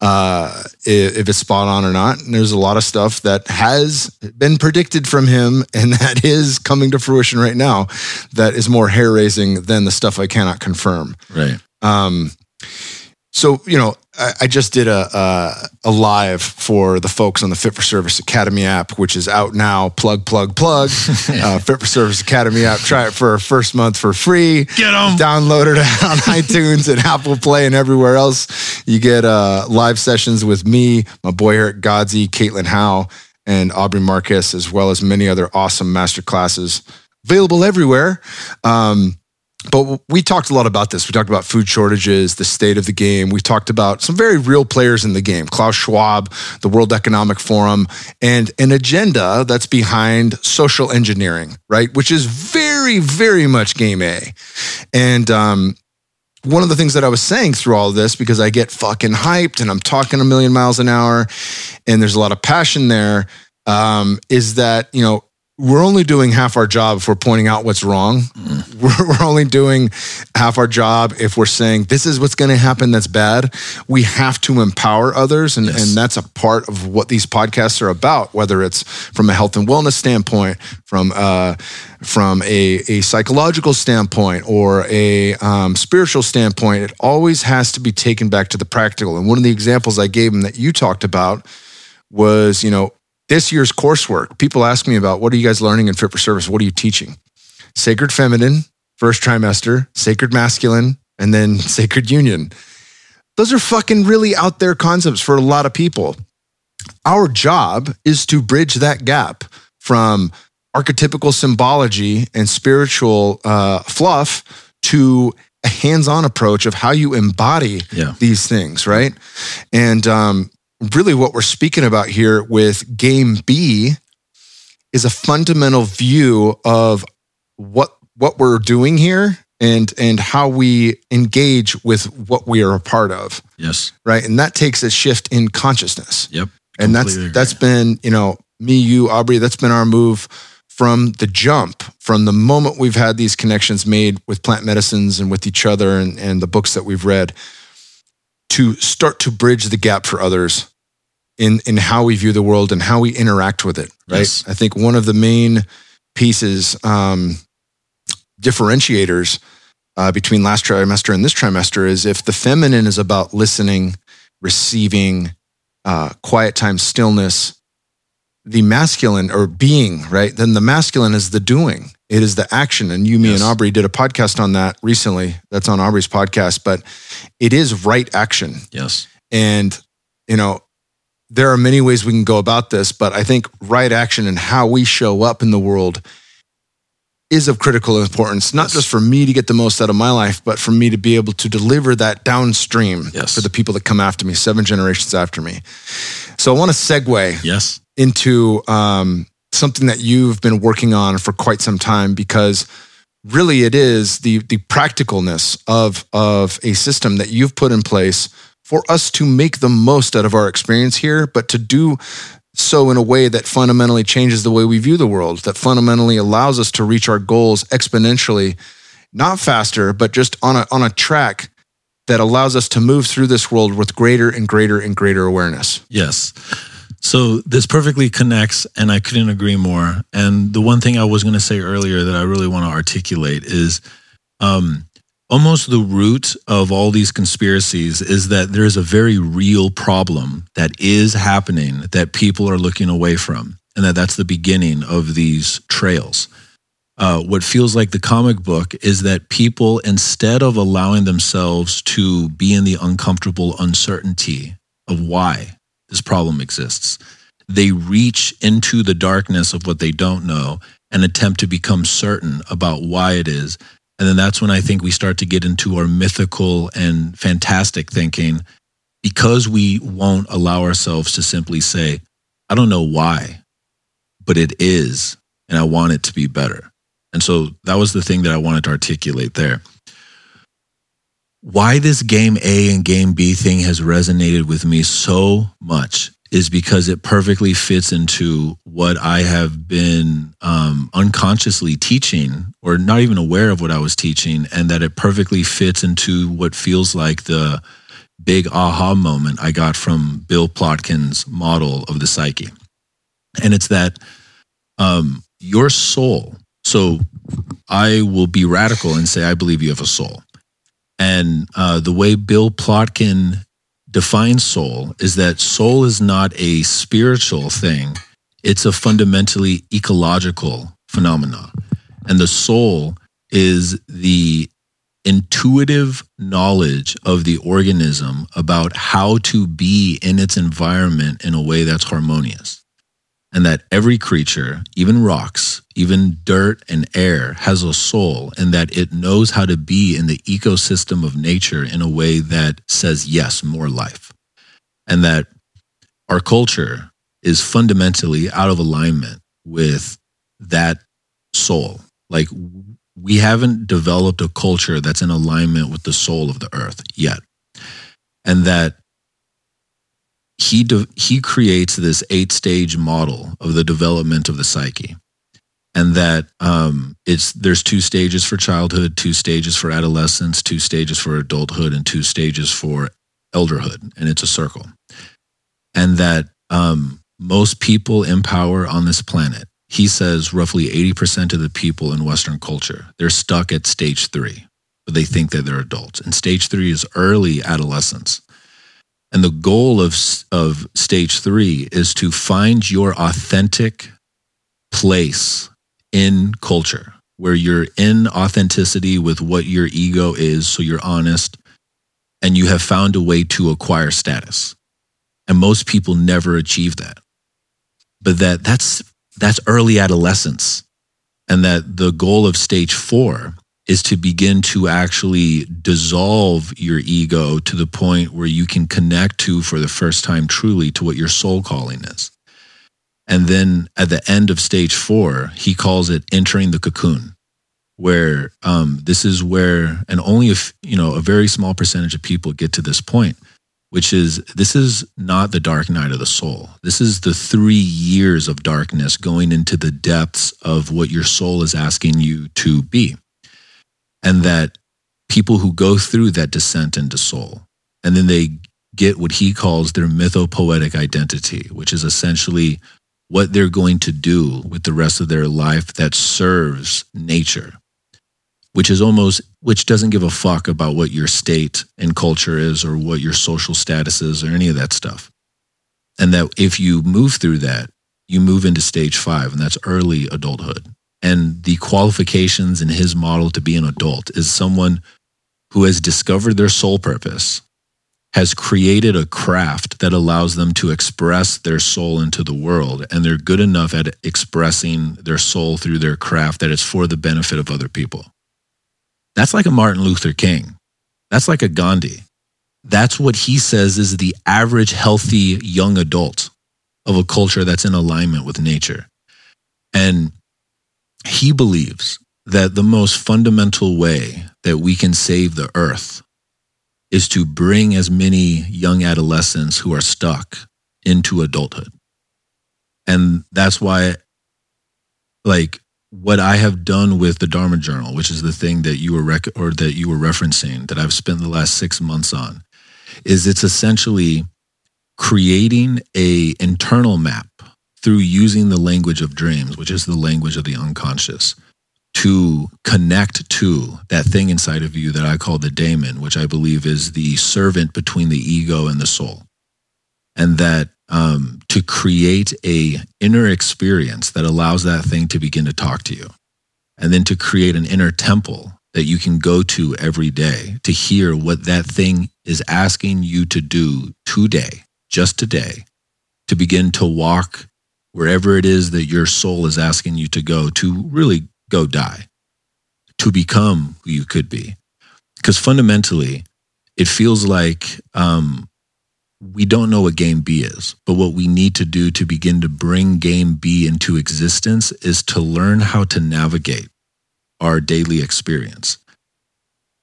uh, if, if, it's spot on or not. And there's a lot of stuff that has been predicted from him and that is coming to fruition right now that is more hair raising than the stuff I cannot confirm. Right. Um, so, you know, I, I just did a, a a live for the folks on the Fit for Service Academy app, which is out now. Plug, plug, plug. uh, Fit for Service Academy app. Try it for a first month for free. Get 'em. Download it on iTunes and Apple Play and everywhere else. You get uh, live sessions with me, my boy Eric Godsey, Caitlin Howe, and Aubrey Marcus, as well as many other awesome master classes available everywhere. Um, but we talked a lot about this. We talked about food shortages, the state of the game. We talked about some very real players in the game Klaus Schwab, the World Economic Forum, and an agenda that's behind social engineering, right? Which is very, very much game A. And, um, one of the things that I was saying through all this, because I get fucking hyped and I'm talking a million miles an hour and there's a lot of passion there, um, is that, you know, we're only doing half our job if we're pointing out what's wrong. We're, we're only doing half our job if we're saying this is what's going to happen that's bad. We have to empower others, and, Yes. and that's a part of what these podcasts are about. Whether it's from a health and wellness standpoint, from uh, from a, a psychological standpoint, or a um, spiritual standpoint, it always has to be taken back to the practical. And one of the examples I gave him that you talked about was, you know, this year's coursework. People ask me about what are you guys learning in Fit for Service? What are you teaching? Sacred Feminine, first trimester, Sacred Masculine, and then Sacred Union. Those are fucking really out there concepts for a lot of people. Our job is to bridge that gap from archetypical symbology and spiritual uh, fluff to a hands-on approach of how you embody Yeah. these things, right? And um, really, what we're speaking about here with Game B is a fundamental view of what what we're doing here and and how we engage with what we are a part of, Yes. right? And that takes a shift in consciousness Yep. and that's agree. that's been you know me you aubrey that's been our move from the jump from the moment we've had these connections made with plant medicines and with each other and, and the books that we've read to start to bridge the gap for others in in how we view the world and how we interact with it right Yes. i think one of the main pieces um differentiators uh, between last trimester and this trimester is if the feminine is about listening receiving uh, quiet time, stillness, the masculine or being, right? Then the masculine is the doing. It is the action. And you, me, Yes. and Aubrey did a podcast on that recently. That's on Aubrey's podcast, but it is right action. Yes. And, you know, there are many ways we can go about this, but I think right action and how we show up in the world is of critical importance, not Yes. just for me to get the most out of my life, but for me to be able to deliver that downstream Yes. for the people that come after me, seven generations after me. So I want to segue Yes. into um, something that you've been working on for quite some time because really it is the the practicalness of of a system that you've put in place for us to make the most out of our experience here but to do so in a way that fundamentally changes the way we view the world that fundamentally allows us to reach our goals exponentially not faster but just on a on a track that allows us to move through this world with greater and greater and greater awareness Yes. So this perfectly connects, and I couldn't agree more. And the one thing I was going to say earlier that I really want to articulate is um, almost the root of all these conspiracies is that there is a very real problem that is happening that people are looking away from, and that that's the beginning of these trails. Uh, what feels like the comic book is that people, instead of allowing themselves to be in the uncomfortable uncertainty of why this problem exists, they reach into the darkness of what they don't know and attempt to become certain about why it is. And then that's when I think we start to get into our mythical and fantastic thinking because we won't allow ourselves to simply say, I don't know why, but it is, and I want it to be better. And so that was the thing that I wanted to articulate there. Why this game A and game B thing has resonated with me so much is because it perfectly fits into what I have been um, unconsciously teaching, or not even aware of what I was teaching, and that it perfectly fits into what feels like the big aha moment I got from Bill Plotkin's model of the psyche. And it's that um, your soul. So I will be radical and say, I believe you have a soul. And uh, the way Bill Plotkin defines soul is that soul is not a spiritual thing, it's a fundamentally ecological phenomena. And the soul is the intuitive knowledge of the organism about how to be in its environment in a way that's harmonious. And that every creature, even rocks, even dirt and air, has a soul, and that it knows how to be in the ecosystem of nature in a way that says, yes, more life. And that our culture is fundamentally out of alignment with that soul. Like we haven't developed a culture that's in alignment with the soul of the earth yet. And that he de- he creates this eight stage model of the development of the psyche and that um, it's there's two stages for childhood two stages for adolescence two stages for adulthood and two stages for elderhood and it's a circle and that um, most people in power on this planet he says roughly 80% of the people in Western culture, they're stuck at stage three, but they think that they're adults. And stage three is early adolescence. And the goal of, of stage three is to find your authentic place in culture where you're in authenticity with what your ego is. So you're honest and you have found a way to acquire status. And most people never achieve that. But that that's that's early adolescence. And that the goal of stage four is to begin to actually dissolve your ego to the point where you can connect to, for the first time, truly to what your soul calling is. And then at the end of stage four, he calls it entering the cocoon, where um, this is where, and only if, you know, a very small percentage of people get to this point, which is this is not the dark night of the soul. This is the three years of darkness going into the depths of what your soul is asking you to be. And that people who go through that descent into soul, and then they get what he calls their mythopoetic identity, which is essentially what they're going to do with the rest of their life that serves nature which is almost which doesn't give a fuck about what your state and culture is or what your social status is or any of that stuff. And that if you move through that, you move into stage 5 and that's early adulthood. And the qualifications in his model to be an adult is someone who has discovered their soul purpose, has created a craft that allows them to express their soul into the world. And they're good enough at expressing their soul through their craft that it's for the benefit of other people. That's like a Martin Luther King. That's like a Gandhi. That's what he says is the average healthy young adult of a culture that's in alignment with nature. And he believes that the most fundamental way that we can save the earth is to bring as many young adolescents who are stuck into adulthood. And that's why, like, what I have done with the Dharma Journal, which is the thing that you were rec- or that you were referencing that I've spent the last six months on, is it's essentially creating a internal map through using the language of dreams, which is the language of the unconscious, to connect to that thing inside of you that I call the daemon, which I believe is the servant between the ego and the soul. And that um, to create a inner experience that allows that thing to begin to talk to you and then to create an inner temple that you can go to every day to hear what that thing is asking you to do today just today to begin to walk wherever it is that your soul is asking you to go to really go die to become who you could be because fundamentally it feels like um, we don't know what game B is, but what we need to do to begin to bring game B into existence is to learn how to navigate our daily experience.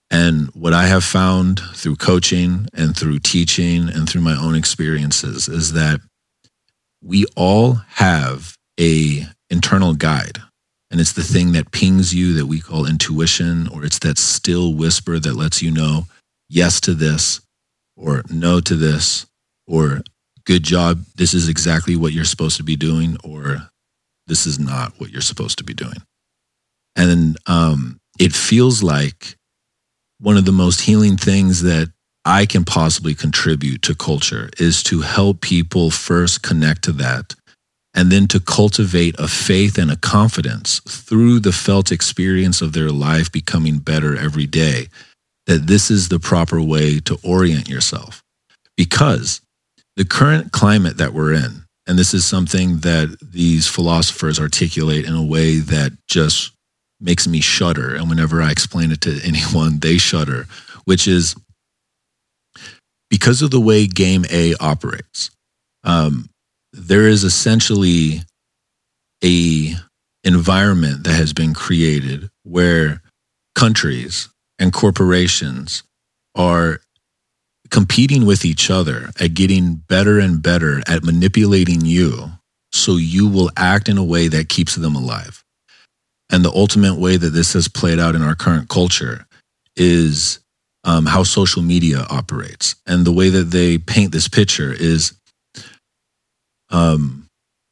And what I have found through coaching and through teaching and through my own experiences is that we all have a internal guide and it's the thing that pings you that we call intuition or it's that still whisper that lets you know yes to this or no to this or good job this is exactly what you're supposed to be doing or this is not what you're supposed to be doing. And um, it feels like one of the most healing things that I can possibly contribute to culture is to help people first connect to that and then to cultivate a faith and a confidence through the felt experience of their life becoming better every day that this is the proper way to orient yourself. Because the current climate that we're in, and this is something that these philosophers articulate in a way that just makes me shudder. And whenever I explain it to anyone, they shudder, which is because of the way game A operates. Um, there is essentially a environment that has been created where countries and corporations are competing with each other at getting better and better at manipulating you so you will act in a way that keeps them alive. And the ultimate way that this has played out in our current culture is um, how social media operates. And the way that they paint this picture is um,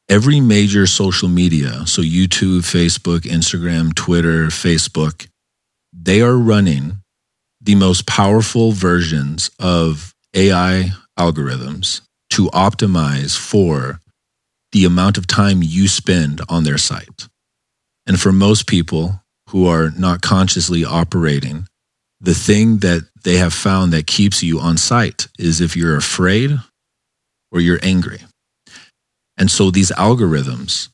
every major social media, so YouTube, Facebook, Instagram, Twitter, Facebook, they are running the most powerful versions of AI algorithms to optimize for the amount of time you spend on their site. And for most people who are not consciously operating, the thing that they have found that keeps you on site is if you're afraid or you're angry. And so these algorithms,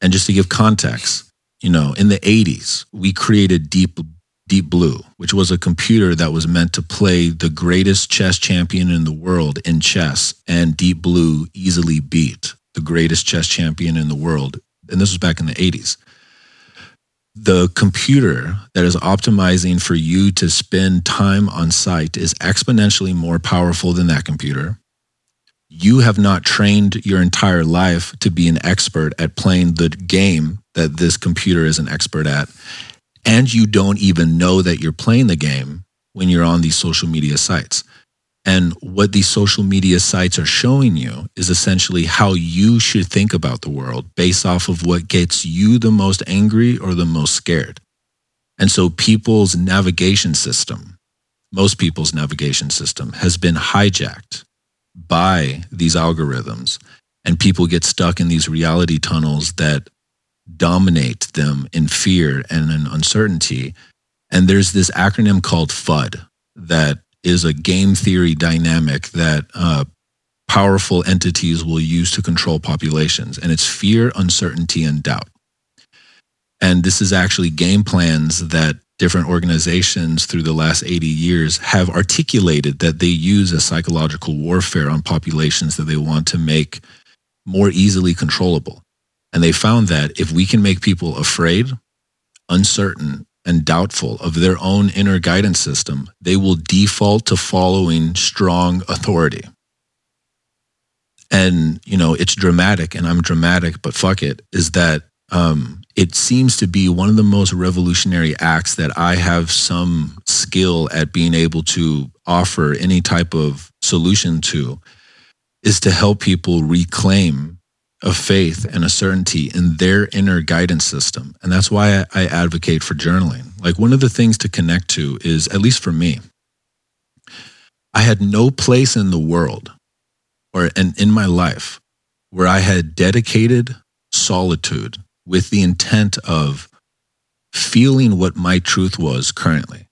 and just to give context, you know, in the 80s, we created Deep Deep Blue, which was a computer that was meant to play the greatest chess champion in the world in chess, and Deep Blue easily beat the greatest chess champion in the world. And this was back in the 80s. The computer that is optimizing for you to spend time on site is exponentially more powerful than that computer you have not trained your entire life to be an expert at playing the game that this computer is an expert at. And you don't even know that you're playing the game when you're on these social media sites. And what these social media sites are showing you is essentially how you should think about the world based off of what gets you the most angry or the most scared. And so people's navigation system, most people's navigation system has been hijacked by these algorithms and people get stuck in these reality tunnels that dominate them in fear and in uncertainty and there's this acronym called FUD that is a game theory dynamic that uh, powerful entities will use to control populations. And it's fear, uncertainty, and doubt. And this is actually game plans that different organizations through the last 80 years have articulated that they use as psychological warfare on populations that they want to make more easily controllable. And they found that if we can make people afraid, uncertain, and doubtful of their own inner guidance system, they will default to following strong authority. And, you know, it's dramatic, and I'm dramatic, but fuck it, is that um, it seems to be one of the most revolutionary acts that I have some skill at being able to offer any type of solution to is to help people reclaim a faith and a certainty in their inner guidance system. And that's why I, advocate for journaling. Like one of the things to connect to is, at least for me, I had no place in the world or and in my life where I had dedicated solitude with the intent of feeling what my truth was currently.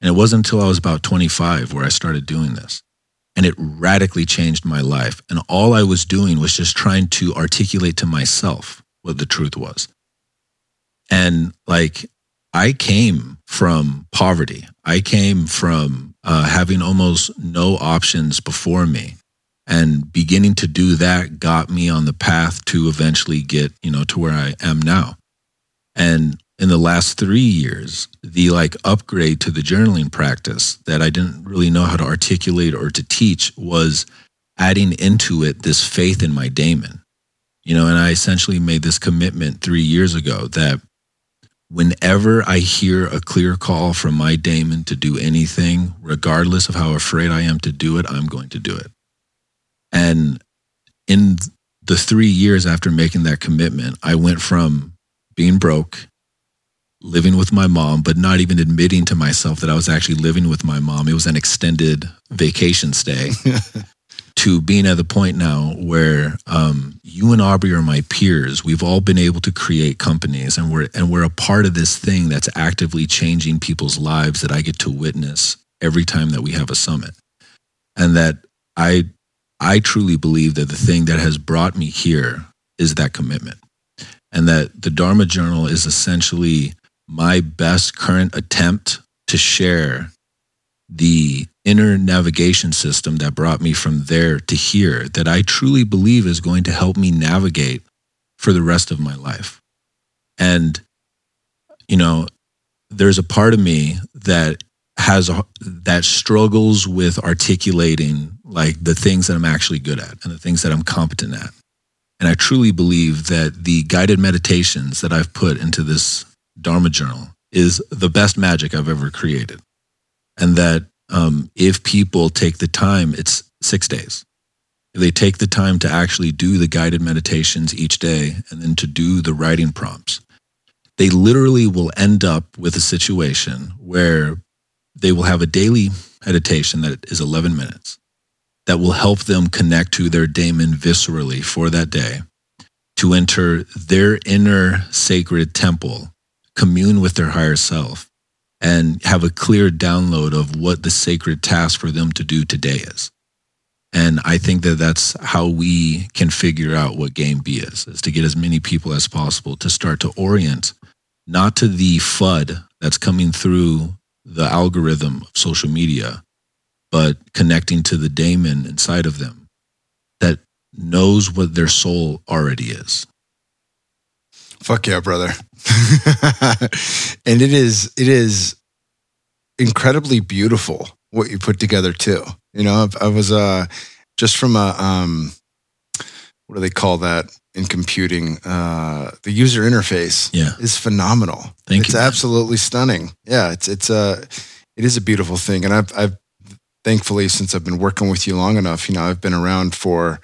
And it wasn't until I was about 25 where I started doing this. And it radically changed my life. And all I was doing was just trying to articulate to myself what the truth was. And like, I came from poverty. I came from uh, having almost no options before me and beginning to do that got me on the path to eventually get you know to where i am now. And in the last three years the like upgrade to the journaling practice that i didn't really know how to articulate or to teach was adding into it this faith in my daemon. You know and i essentially made this commitment three years ago that whenever i hear a clear call from my daemon to do anything regardless of how afraid i am to do it i'm going to do it and in the three years after making that commitment, I went from being broke, living with my mom, but not even admitting to myself that I was actually living with my mom. It was an extended vacation stay. to being at the point now where um, you and Aubrey are my peers. We've all been able to create companies, and we're and we're a part of this thing that's actively changing people's lives that I get to witness every time that we have a summit, and that I I truly believe that the thing that has brought me here is that commitment, and that the Dharma Journal is essentially my best current attempt to share the inner navigation system that brought me from there to here that I truly believe is going to help me navigate for the rest of my life. And, you know, there's a part of me that has that struggles with articulating like the things that I'm actually good at and the things that I'm competent at. And I truly believe that the guided meditations that I've put into this Dharma journal is the best magic I've ever created and that um, if people take the time, it's six days. If they take the time to actually do the guided meditations each day and then to do the writing prompts, they literally will end up with a situation where they will have a daily meditation that is 11 minutes that will help them connect to their daemon viscerally for that day, to enter their inner sacred temple, commune with their higher self, and have a clear download of what the sacred task for them to do today is. And I think that that's how we can figure out what game B is, is to get as many people as possible to start to orient not to the FUD that's coming through the algorithm of social media, but connecting to the daemon inside of them that knows what their soul already is. Fuck yeah, brother. and it is it is incredibly beautiful what you put together too. You know, I, I was uh just from a um what do they call that in computing? Uh the user interface yeah. is phenomenal. Thank it's you. absolutely stunning. Yeah, it's it's a it is a beautiful thing. And I've I've thankfully since I've been working with you long enough, you know, I've been around for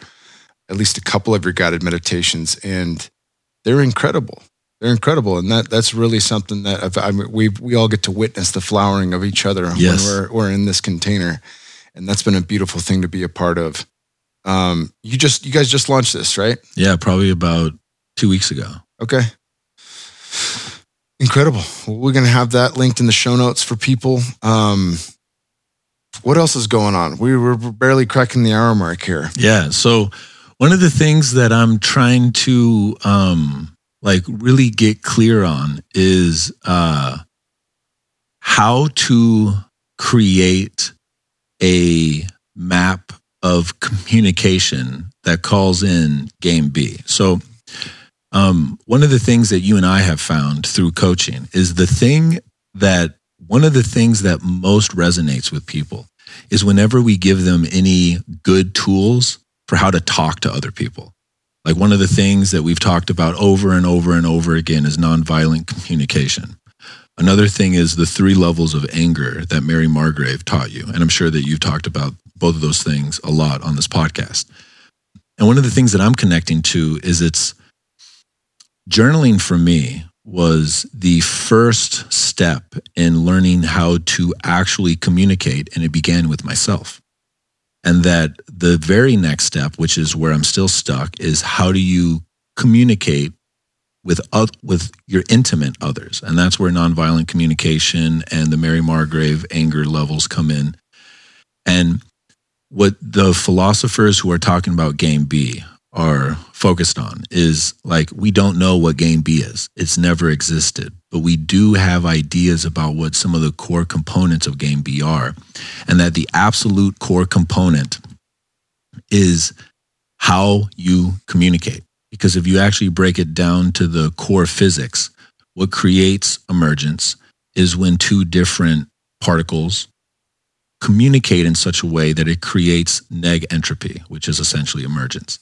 at least a couple of your guided meditations and they're incredible. They're incredible, and that that's really something that I've, I mean, we we all get to witness the flowering of each other Yes. when we're we're in this container, and that's been a beautiful thing to be a part of. Um, you just you guys just launched this, right? Yeah, probably about two weeks ago. Okay. Incredible. Well, we're going to have that linked in the show notes for people. Um, what else is going on? We were barely cracking the hour mark here. Yeah. So one of the things that I'm trying to um like really get clear on is uh how to create a map of communication that calls in game B. So um one of the things that you and I have found through coaching is the thing that one of the things that most resonates with people is whenever we give them any good tools for how to talk to other people. Like one of the things that we've talked about over and over and over again is nonviolent communication. Another thing is the three levels of anger that Mary Margrave taught you. And I'm sure that you've talked about both of those things a lot on this podcast. And one of the things that I'm connecting to is it's journaling for me was the first step in learning how to actually communicate. And it began with myself. And that the very next step, which is where I'm still stuck, is how do you communicate with with your intimate others, and that's where nonviolent communication and the Mary Margrave anger levels come in. And what the philosophers who are talking about game B are focused on is like we don't know what game B is. It's never existed, but we do have ideas about what some of the core components of game B are, and that the absolute core component is how you communicate. Because if you actually break it down to the core physics, what creates emergence is when two different particles communicate in such a way that it creates negentropy, which is essentially emergence.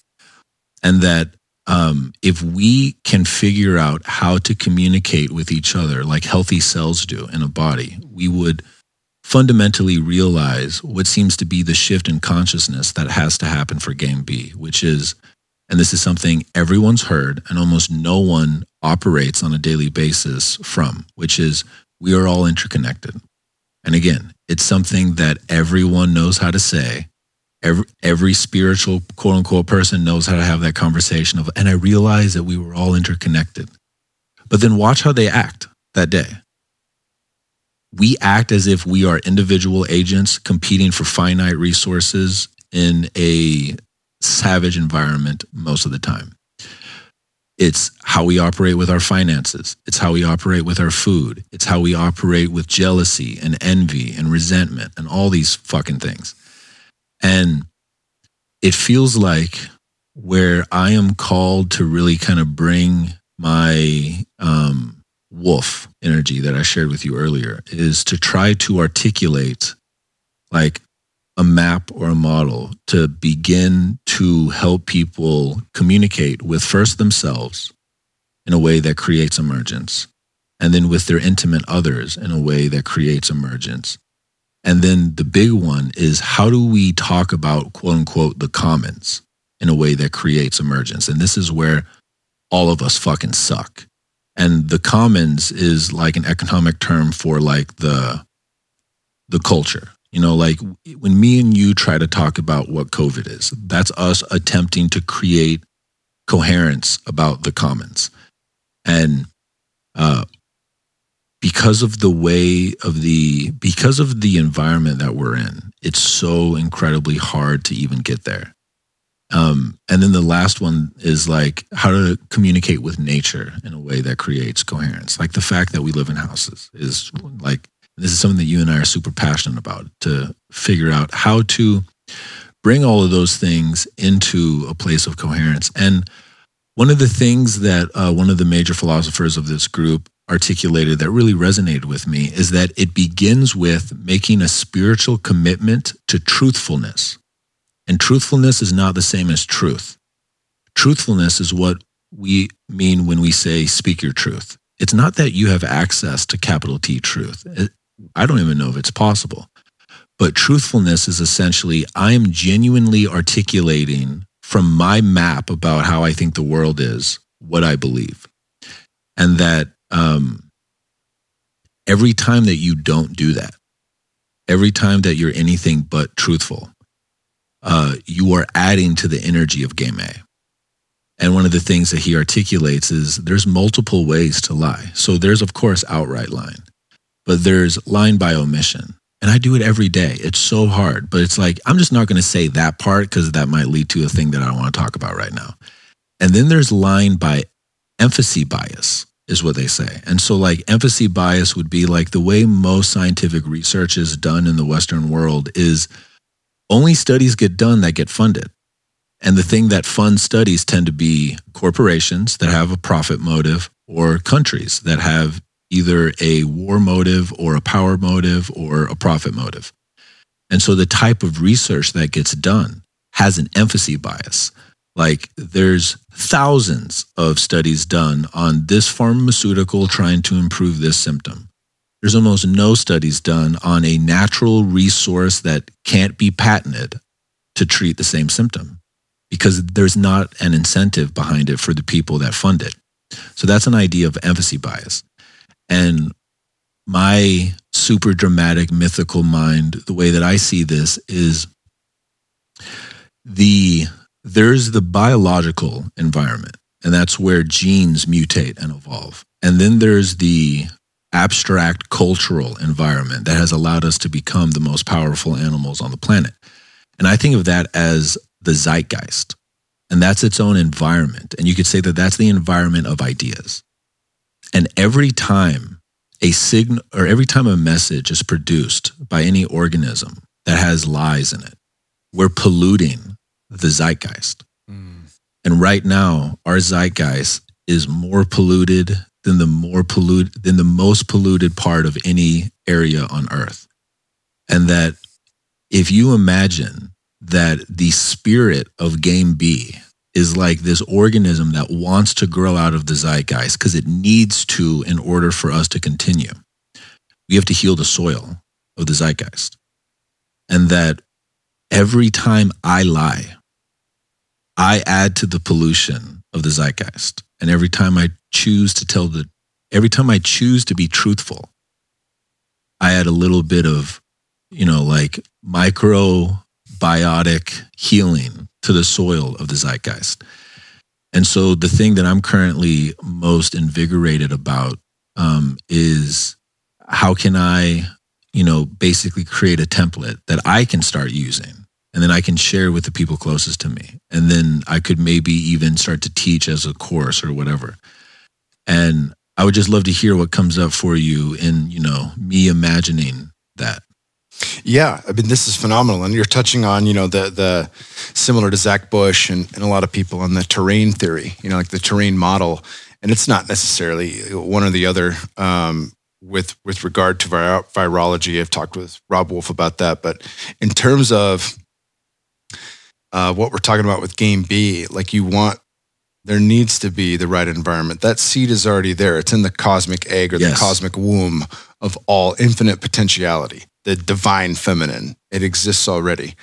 And that um, if we can figure out how to communicate with each other like healthy cells do in a body, we would fundamentally realize what seems to be the shift in consciousness that has to happen for game B, which is, and this is something everyone's heard and almost no one operates on a daily basis from, which is we are all interconnected. And again, it's something that everyone knows how to say. Every, every spiritual quote unquote person knows how to have that conversation of, and I realized that we were all interconnected. But then watch how they act that day. We act as if we are individual agents competing for finite resources in a savage environment most of the time. It's how we operate with our finances. It's how we operate with our food. It's how we operate with jealousy and envy and resentment and all these fucking things. And it feels like where I am called to really kind of bring my um, wolf energy that I shared with you earlier is to try to articulate like a map or a model to begin to help people communicate with first themselves in a way that creates emergence, and then with their intimate others in a way that creates emergence. And then the big one is how do we talk about quote unquote the commons in a way that creates emergence? And this is where all of us fucking suck. And the commons is like an economic term for like the the culture you know, like when me and you try to talk about what COVID is, that's us attempting to create coherence about the commons. And uh, because of the way of the, because of the environment that we're in, it's so incredibly hard to even get there. Um, and then the last one is like how to communicate with nature in a way that creates coherence. Like the fact that we live in houses is like this is something that you and I are super passionate about to figure out how to bring all of those things into a place of coherence. And one of the things that uh, one of the major philosophers of this group articulated that really resonated with me is that it begins with making a spiritual commitment to truthfulness. And truthfulness is not the same as truth. Truthfulness is what we mean when we say speak your truth. It's not that you have access to capital T truth. I don't even know if it's possible. But truthfulness is essentially I am genuinely articulating from my map about how I think the world is what I believe. And that um, every time that you don't do that, every time that you're anything but truthful, uh, you are adding to the energy of game A. And one of the things that he articulates is there's multiple ways to lie. So there's, of course, outright lying but there's line by omission. And I do it every day. It's so hard, but it's like, I'm just not going to say that part because that might lead to a thing that I don't want to talk about right now. And then there's line by emphasis bias, is what they say. And so, like, emphasis bias would be like the way most scientific research is done in the Western world is only studies get done that get funded. And the thing that funds studies tend to be corporations that have a profit motive or countries that have either a war motive or a power motive or a profit motive. And so the type of research that gets done has an emphasis bias. Like there's thousands of studies done on this pharmaceutical trying to improve this symptom. There's almost no studies done on a natural resource that can't be patented to treat the same symptom because there's not an incentive behind it for the people that fund it. So that's an idea of emphasis bias. And my super dramatic mythical mind, the way that I see this is the there's the biological environment, and that's where genes mutate and evolve. And then there's the abstract cultural environment that has allowed us to become the most powerful animals on the planet. And I think of that as the zeitgeist. And that's its own environment. And you could say that that's the environment of ideas. And every time a signal or every time a message is produced by any organism that has lies in it, we're polluting the zeitgeist. Mm. And right now, our zeitgeist is more polluted than the more polluted than the most polluted part of any area on earth. And that if you imagine that the spirit of game B is like this organism that wants to grow out of the zeitgeist because it needs to in order for us to continue. We have to heal the soil of the zeitgeist. And that every time I lie, I add to the pollution of the zeitgeist. And every time I choose to tell the, every time I choose to be truthful, I add a little bit of, you know, like microbiotic healing to the soil of the zeitgeist. And so the thing that I'm currently most invigorated about um, is how can I, you know, basically create a template that I can start using and then I can share with the people closest to me. And then I could maybe even start to teach as a course or whatever. And I would just love to hear what comes up for you in, you know, me imagining that. Yeah, I mean, this is phenomenal, and you're touching on you know the the similar to Zach Bush and, and a lot of people on the terrain theory, you know, like the terrain model, and it's not necessarily one or the other. Um, with with regard to vir- virology, I've talked with Rob Wolf about that, but in terms of uh, what we're talking about with game B, like you want there needs to be the right environment. That seed is already there. It's in the cosmic egg or yes. the cosmic womb of all infinite potentiality, the divine feminine. It exists already.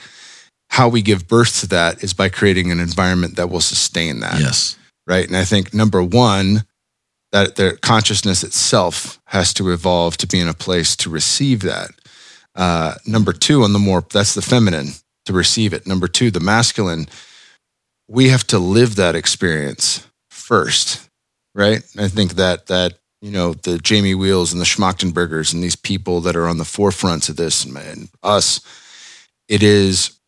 How we give birth to that is by creating an environment that will sustain that. Yes. Right. And I think number one, that the consciousness itself has to evolve to be in a place to receive that. Uh, number two, on the more, that's the feminine to receive it. Number two, the masculine we have to live that experience first, right? I think that that you know the Jamie Wheals and the Schmachtenbergers and these people that are on the forefronts of this and us, it is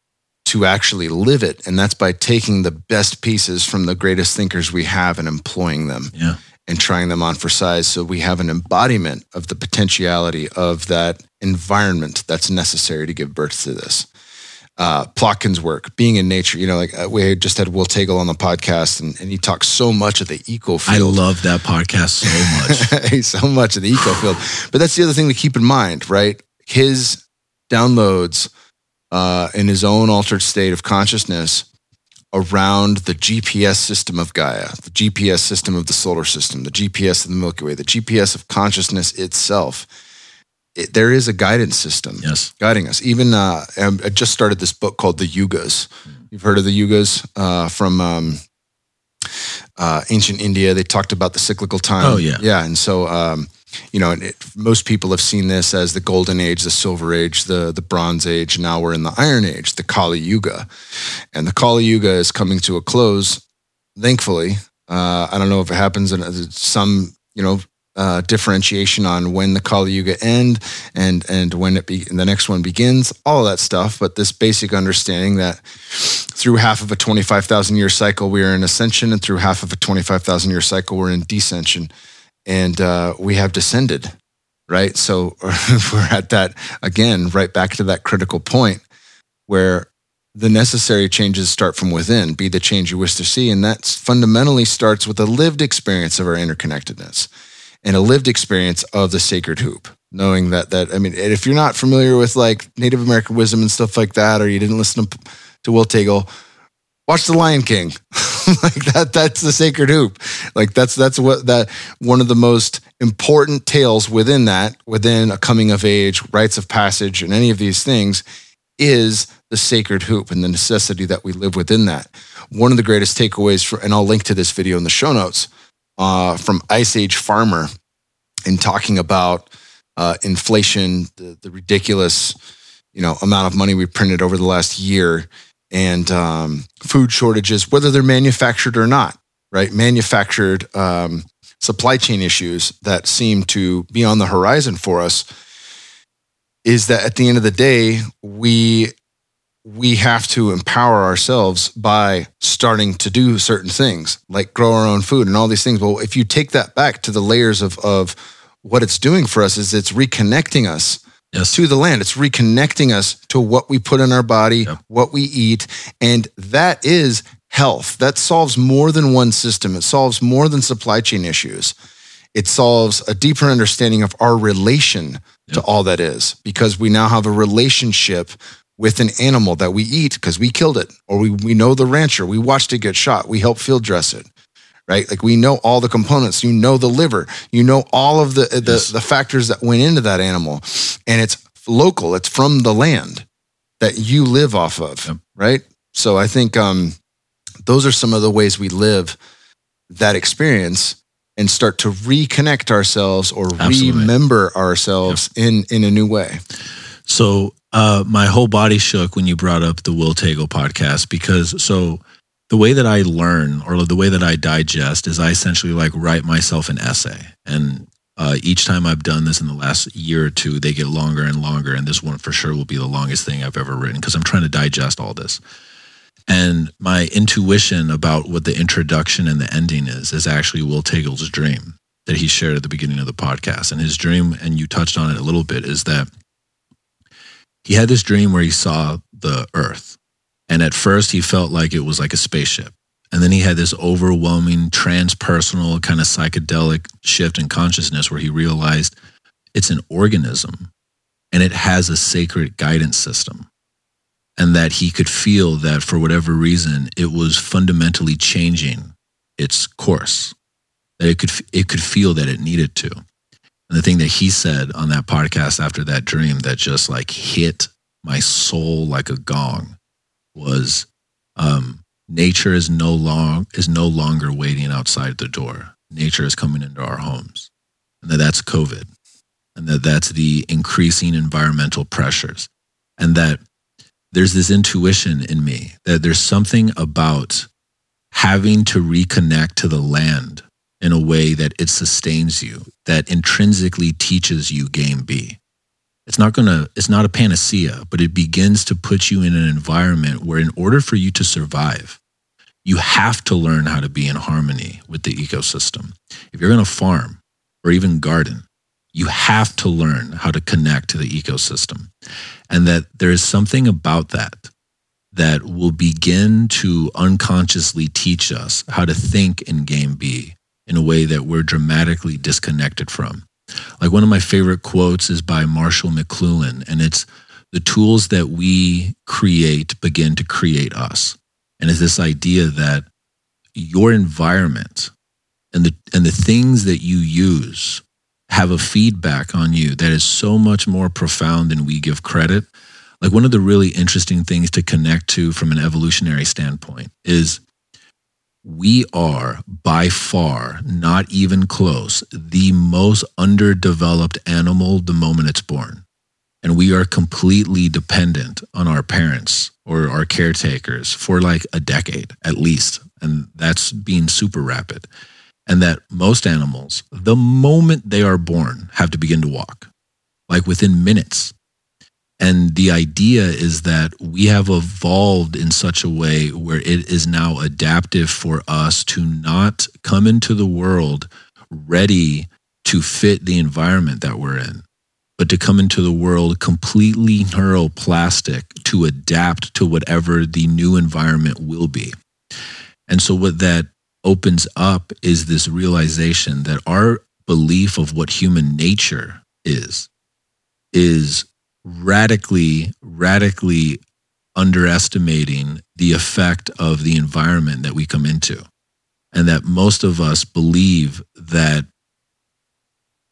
to actually live it, and that's by taking the best pieces from the greatest thinkers we have and employing them. Yeah. And trying them on for size so we have an embodiment of the potentiality of that environment that's necessary to give birth to this uh, Plotkin's work, being in nature. You know, like uh, we just had Will Taegel on the podcast, and, and he talks so much of the eco field. I love that podcast so much. so much of the eco field. But that's the other thing to keep in mind, right? His downloads uh, in his own altered state of consciousness around the GPS system of Gaia, the GPS system of the solar system, the GPS of the Milky Way, the GPS of consciousness itself it, there is a guidance system yes. guiding us. Even uh, I just started this book called The Yugas. You've heard of the Yugas uh, from um, uh, ancient India. They talked about the cyclical time. Oh yeah, yeah. And so um, you know, it, most people have seen this as the Golden Age, the Silver Age, the the Bronze Age. Now we're in the Iron Age, the Kali Yuga, and the Kali Yuga is coming to a close. Thankfully, uh, I don't know if it happens in some you know uh, differentiation on when the Kali Yuga end and and when it be the next one begins, all that stuff. But this basic understanding that through half of a twenty five thousand year cycle we are in ascension, and through half of a twenty five thousand year cycle we're in descension, and uh, we have descended. Right, so we're at that again, right back to that critical point where the necessary changes start from within, be the change you wish to see. And that fundamentally starts with a lived experience of our interconnectedness and a lived experience of the sacred hoop knowing that that i mean if you're not familiar with like native american wisdom and stuff like that or you didn't listen to, will taegel watch the lion king. Like that that's the sacred hoop. Like that's that's what that one of the most important tales within that within a coming of age rites of passage and any of these things is the sacred hoop and the necessity that we live within that. One of the greatest takeaways for and i'll link to this video in the show notes uh, from Ice Age Farmer in talking about uh, inflation, the, the, ridiculous you know amount of money we printed over the last year, and um, food shortages, whether they're manufactured or not. Right, manufactured um, supply chain issues that seem to be on the horizon for us. Is that at the end of the day, we we have to empower ourselves by starting to do certain things like grow our own food and all these things well if you take that back to the layers of of what it's doing for us is it's reconnecting us yes. to the land it's reconnecting us to what we put in our body yep. what we eat and that is health that solves more than one system it solves more than supply chain issues it solves a deeper understanding of our relation yep. to all that is because we now have a relationship with an animal that we eat because we killed it, or we, we know the rancher, we watched it get shot, we helped field dress it, right? Like we know all the components, you know the liver, you know all of the the, yes. the factors that went into that animal, and it's local, it's from the land that you live off of, yep. right? So I think um, those are some of the ways we live that experience and start to reconnect ourselves or Absolutely. remember ourselves in in a new way. So uh, my whole body shook when you brought up the Will Taegel podcast because so the way that I learn or the way that I digest is I essentially like write myself an essay. And uh, each time I've done this in the last year or two, they get longer and longer. And this one for sure will be the longest thing I've ever written because I'm trying to digest all this. And my intuition about what the introduction and the ending is is actually Will Taegel's dream that he shared at the beginning of the podcast. And his dream, and you touched on it a little bit, is that he had this dream where he saw the earth. And at first, he felt like it was like a spaceship. And then he had this overwhelming transpersonal kind of psychedelic shift in consciousness where he realized it's an organism and it has a sacred guidance system. And that he could feel that for whatever reason, it was fundamentally changing its course, that it could, it could feel that it needed to. And the thing that he said on that podcast after that dream that just like hit my soul like a gong was um, nature is no long is no longer waiting outside the door. Nature is coming into our homes, and that that's COVID, and that that's the increasing environmental pressures, and that there's this intuition in me that there's something about having to reconnect to the land in a way that it sustains you, that intrinsically teaches you game B. It's not gonna, it's not a panacea, but it begins to put you in an environment where in order for you to survive, you have to learn how to be in harmony with the ecosystem. If you're gonna farm or even garden, you have to learn how to connect to the ecosystem. And that there is something about that that will begin to unconsciously teach us how to think in game B way that we're dramatically disconnected from. Like one of my favorite quotes is by Marshall McLuhan, and it's the tools that we create begin to create us. And it's this idea that your environment and the and the things that you use have a feedback on you that is so much more profound than we give credit. Like one of the really interesting things to connect to from an evolutionary standpoint is we are by far not even close the most underdeveloped animal the moment it's born. And we are completely dependent on our parents or our caretakers for like a decade at least. And that's being super rapid. And that most animals the moment they are born have to begin to walk. Like within minutes and the idea is that we have evolved in such a way where it is now adaptive for us to not come into the world ready to fit the environment that we're in, but to come into the world completely neuroplastic to adapt to whatever the new environment will be. And so, what that opens up is this realization that our belief of what human nature is, is radically, radically underestimating the effect of the environment that we come into. And that most of us believe that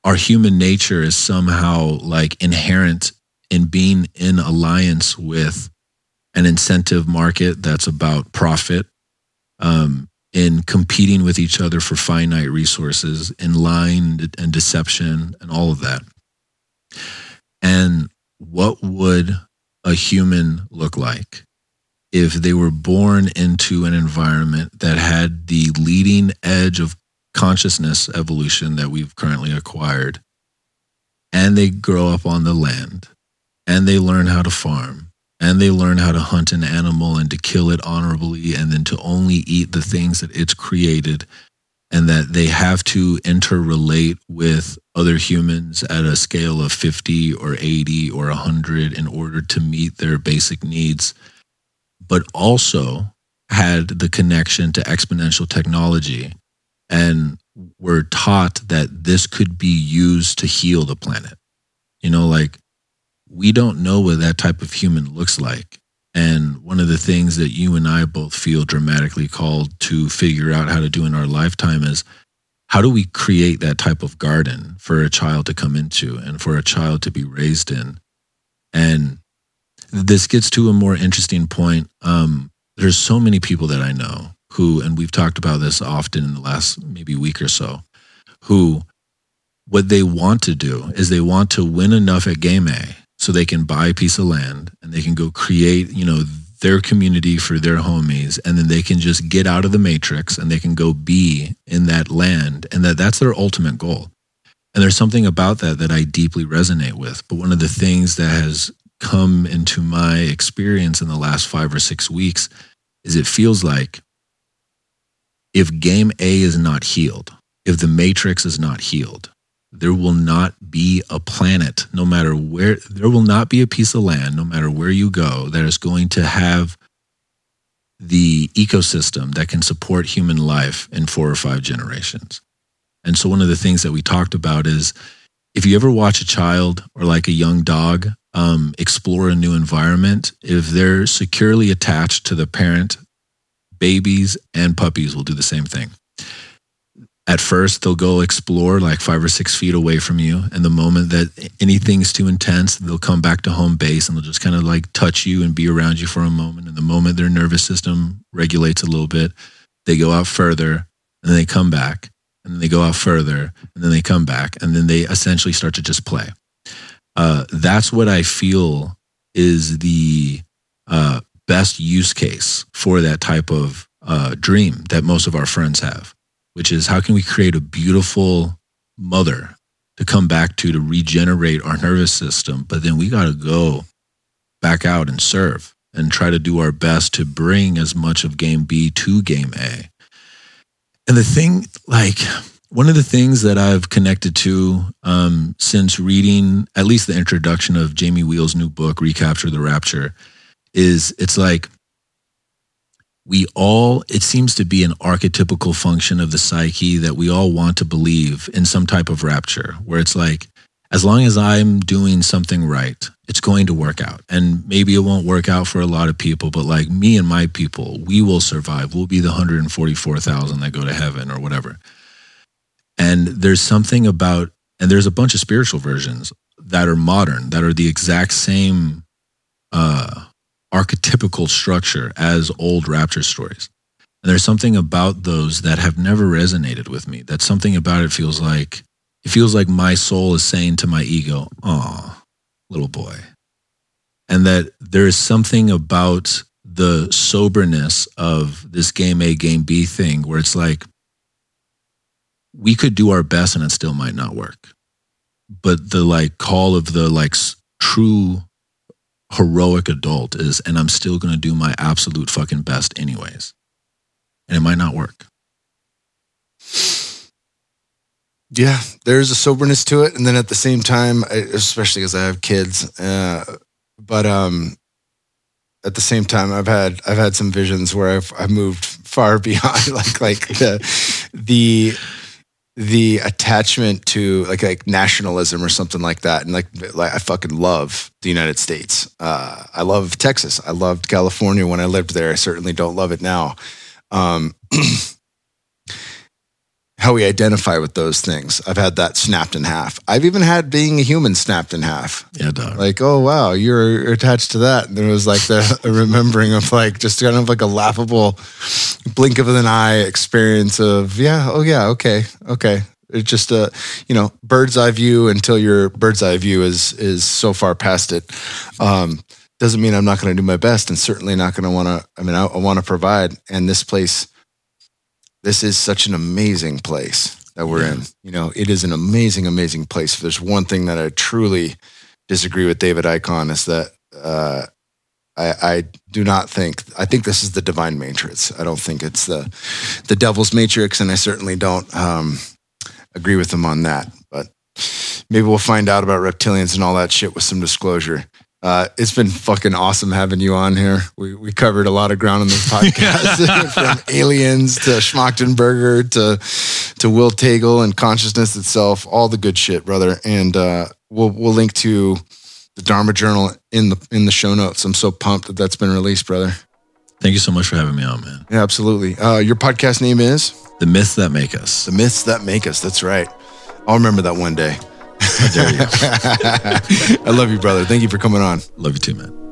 our human nature is somehow like inherent in being in alliance with an incentive market that's about profit, um, in competing with each other for finite resources, in lying and deception, and all of that. And what would a human look like if they were born into an environment that had the leading edge of consciousness evolution that we've currently acquired? And they grow up on the land and they learn how to farm and they learn how to hunt an animal and to kill it honorably and then to only eat the things that it's created and that they have to interrelate with other humans at a scale of 50 or 80 or 100 in order to meet their basic needs, but also had the connection to exponential technology and were taught that this could be used to heal the planet. You know, like we don't know what that type of human looks like. And one of the things that you and I both feel dramatically called to figure out how to do in our lifetime is how do we create that type of garden for a child to come into and for a child to be raised in? And this gets to a more interesting point. Um, there's so many people that I know who, and we've talked about this often in the last maybe week or so, who what they want to do is they want to win enough at game A so they can buy a piece of land and they can go create, you know, their community for their homies and then they can just get out of the matrix and they can go be in that land and that that's their ultimate goal. And there's something about that that I deeply resonate with. But one of the things that has come into my experience in the last 5 or 6 weeks is it feels like if game A is not healed, if the matrix is not healed, there will not be a planet, no matter where, there will not be a piece of land, no matter where you go, that is going to have the ecosystem that can support human life in four or five generations. And so, one of the things that we talked about is if you ever watch a child or like a young dog um, explore a new environment, if they're securely attached to the parent, babies and puppies will do the same thing at first they'll go explore like five or six feet away from you. And the moment that anything's too intense they'll come back to home base and they'll just kind of like touch you and be around you for a moment. And the moment their nervous system regulates a little bit they go out further and then they come back. And then they go out further and then they come back. And then they essentially start to just play. Uh, that's what i feel is the uh, best use case for that type of uh, dream that most of our friends have which is how can we create a beautiful mother to come back to to regenerate our nervous system but then we got to go back out and serve and try to do our best to bring as much of game B to game A. And the thing, like, one of the things that I've connected to um, since reading at least the introduction of Jamie Wheal's new book, Recapture the Rapture, is it's like we all, it seems to be an archetypical function of the psyche that we all want to believe in some type of rapture, where it's like, as long as I'm doing something right, it's going to work out. And maybe it won't work out for a lot of people, but like me and my people, we will survive. We'll be the 144,000 that go to heaven or whatever. And there's something about, and there's a bunch of spiritual versions that are modern, that are the exact same uh, archetypical structure as old rapture stories. And there's something about those that have never resonated with me. That something about it feels like it feels like my soul is saying to my ego, "Oh, little boy." And that there is something about the soberness of this game A game B thing where it's like we could do our best and it still might not work. But the like call of the like true heroic adult is, and I'm still going to do my absolute fucking best anyways. And it might not work. Yeah, there's a soberness to it, and then at the same time, especially because I have kids, uh, but um, at the same time, I've had I've had some visions where I've I've moved far beyond like like the the the attachment to like like nationalism or something like that. And like, like i fucking love the united states. Uh, i love texas. I loved california when i lived there. I certainly don't love it now. Um, how we identify with those things. I've had that snapped in half. I've even had being a human snapped in half. Yeah, dog. Like, oh wow, you're attached to that. And there was like the remembering of like just kind of like a laughable blink of an eye experience of yeah, oh yeah, okay, okay. It's just a you know bird's eye view until your bird's eye view is is so far past it. Um, doesn't mean I'm not going to do my best, and certainly not going to want to. I mean, I, I want to provide, and this place this is such an amazing place that we're yeah. in. You know, it is an amazing, amazing place. If there's one thing that I truly disagree with David Icke is that uh, I, I, do not think I think this is the divine matrix. I don't think it's the the devil's matrix, and I certainly don't um, agree with him on that. But maybe we'll find out about reptilians and all that shit with some disclosure. Uh, it's been fucking awesome having you on here. We we covered a lot of ground on this podcast, from aliens to Schmachtenberger to to Will Taegel and consciousness itself, all the good shit, brother. And uh, we'll we'll link to the Dharma Journal in the in the show notes. I'm so pumped that that's been released, brother. Thank you so much for having me on, man. Yeah, absolutely. Uh, your podcast name is The Myths That Make Us. The Myths That Make Us. That's right. I'll remember that one day. I dare you. I love you, brother. Thank you for coming on. Love you too, man.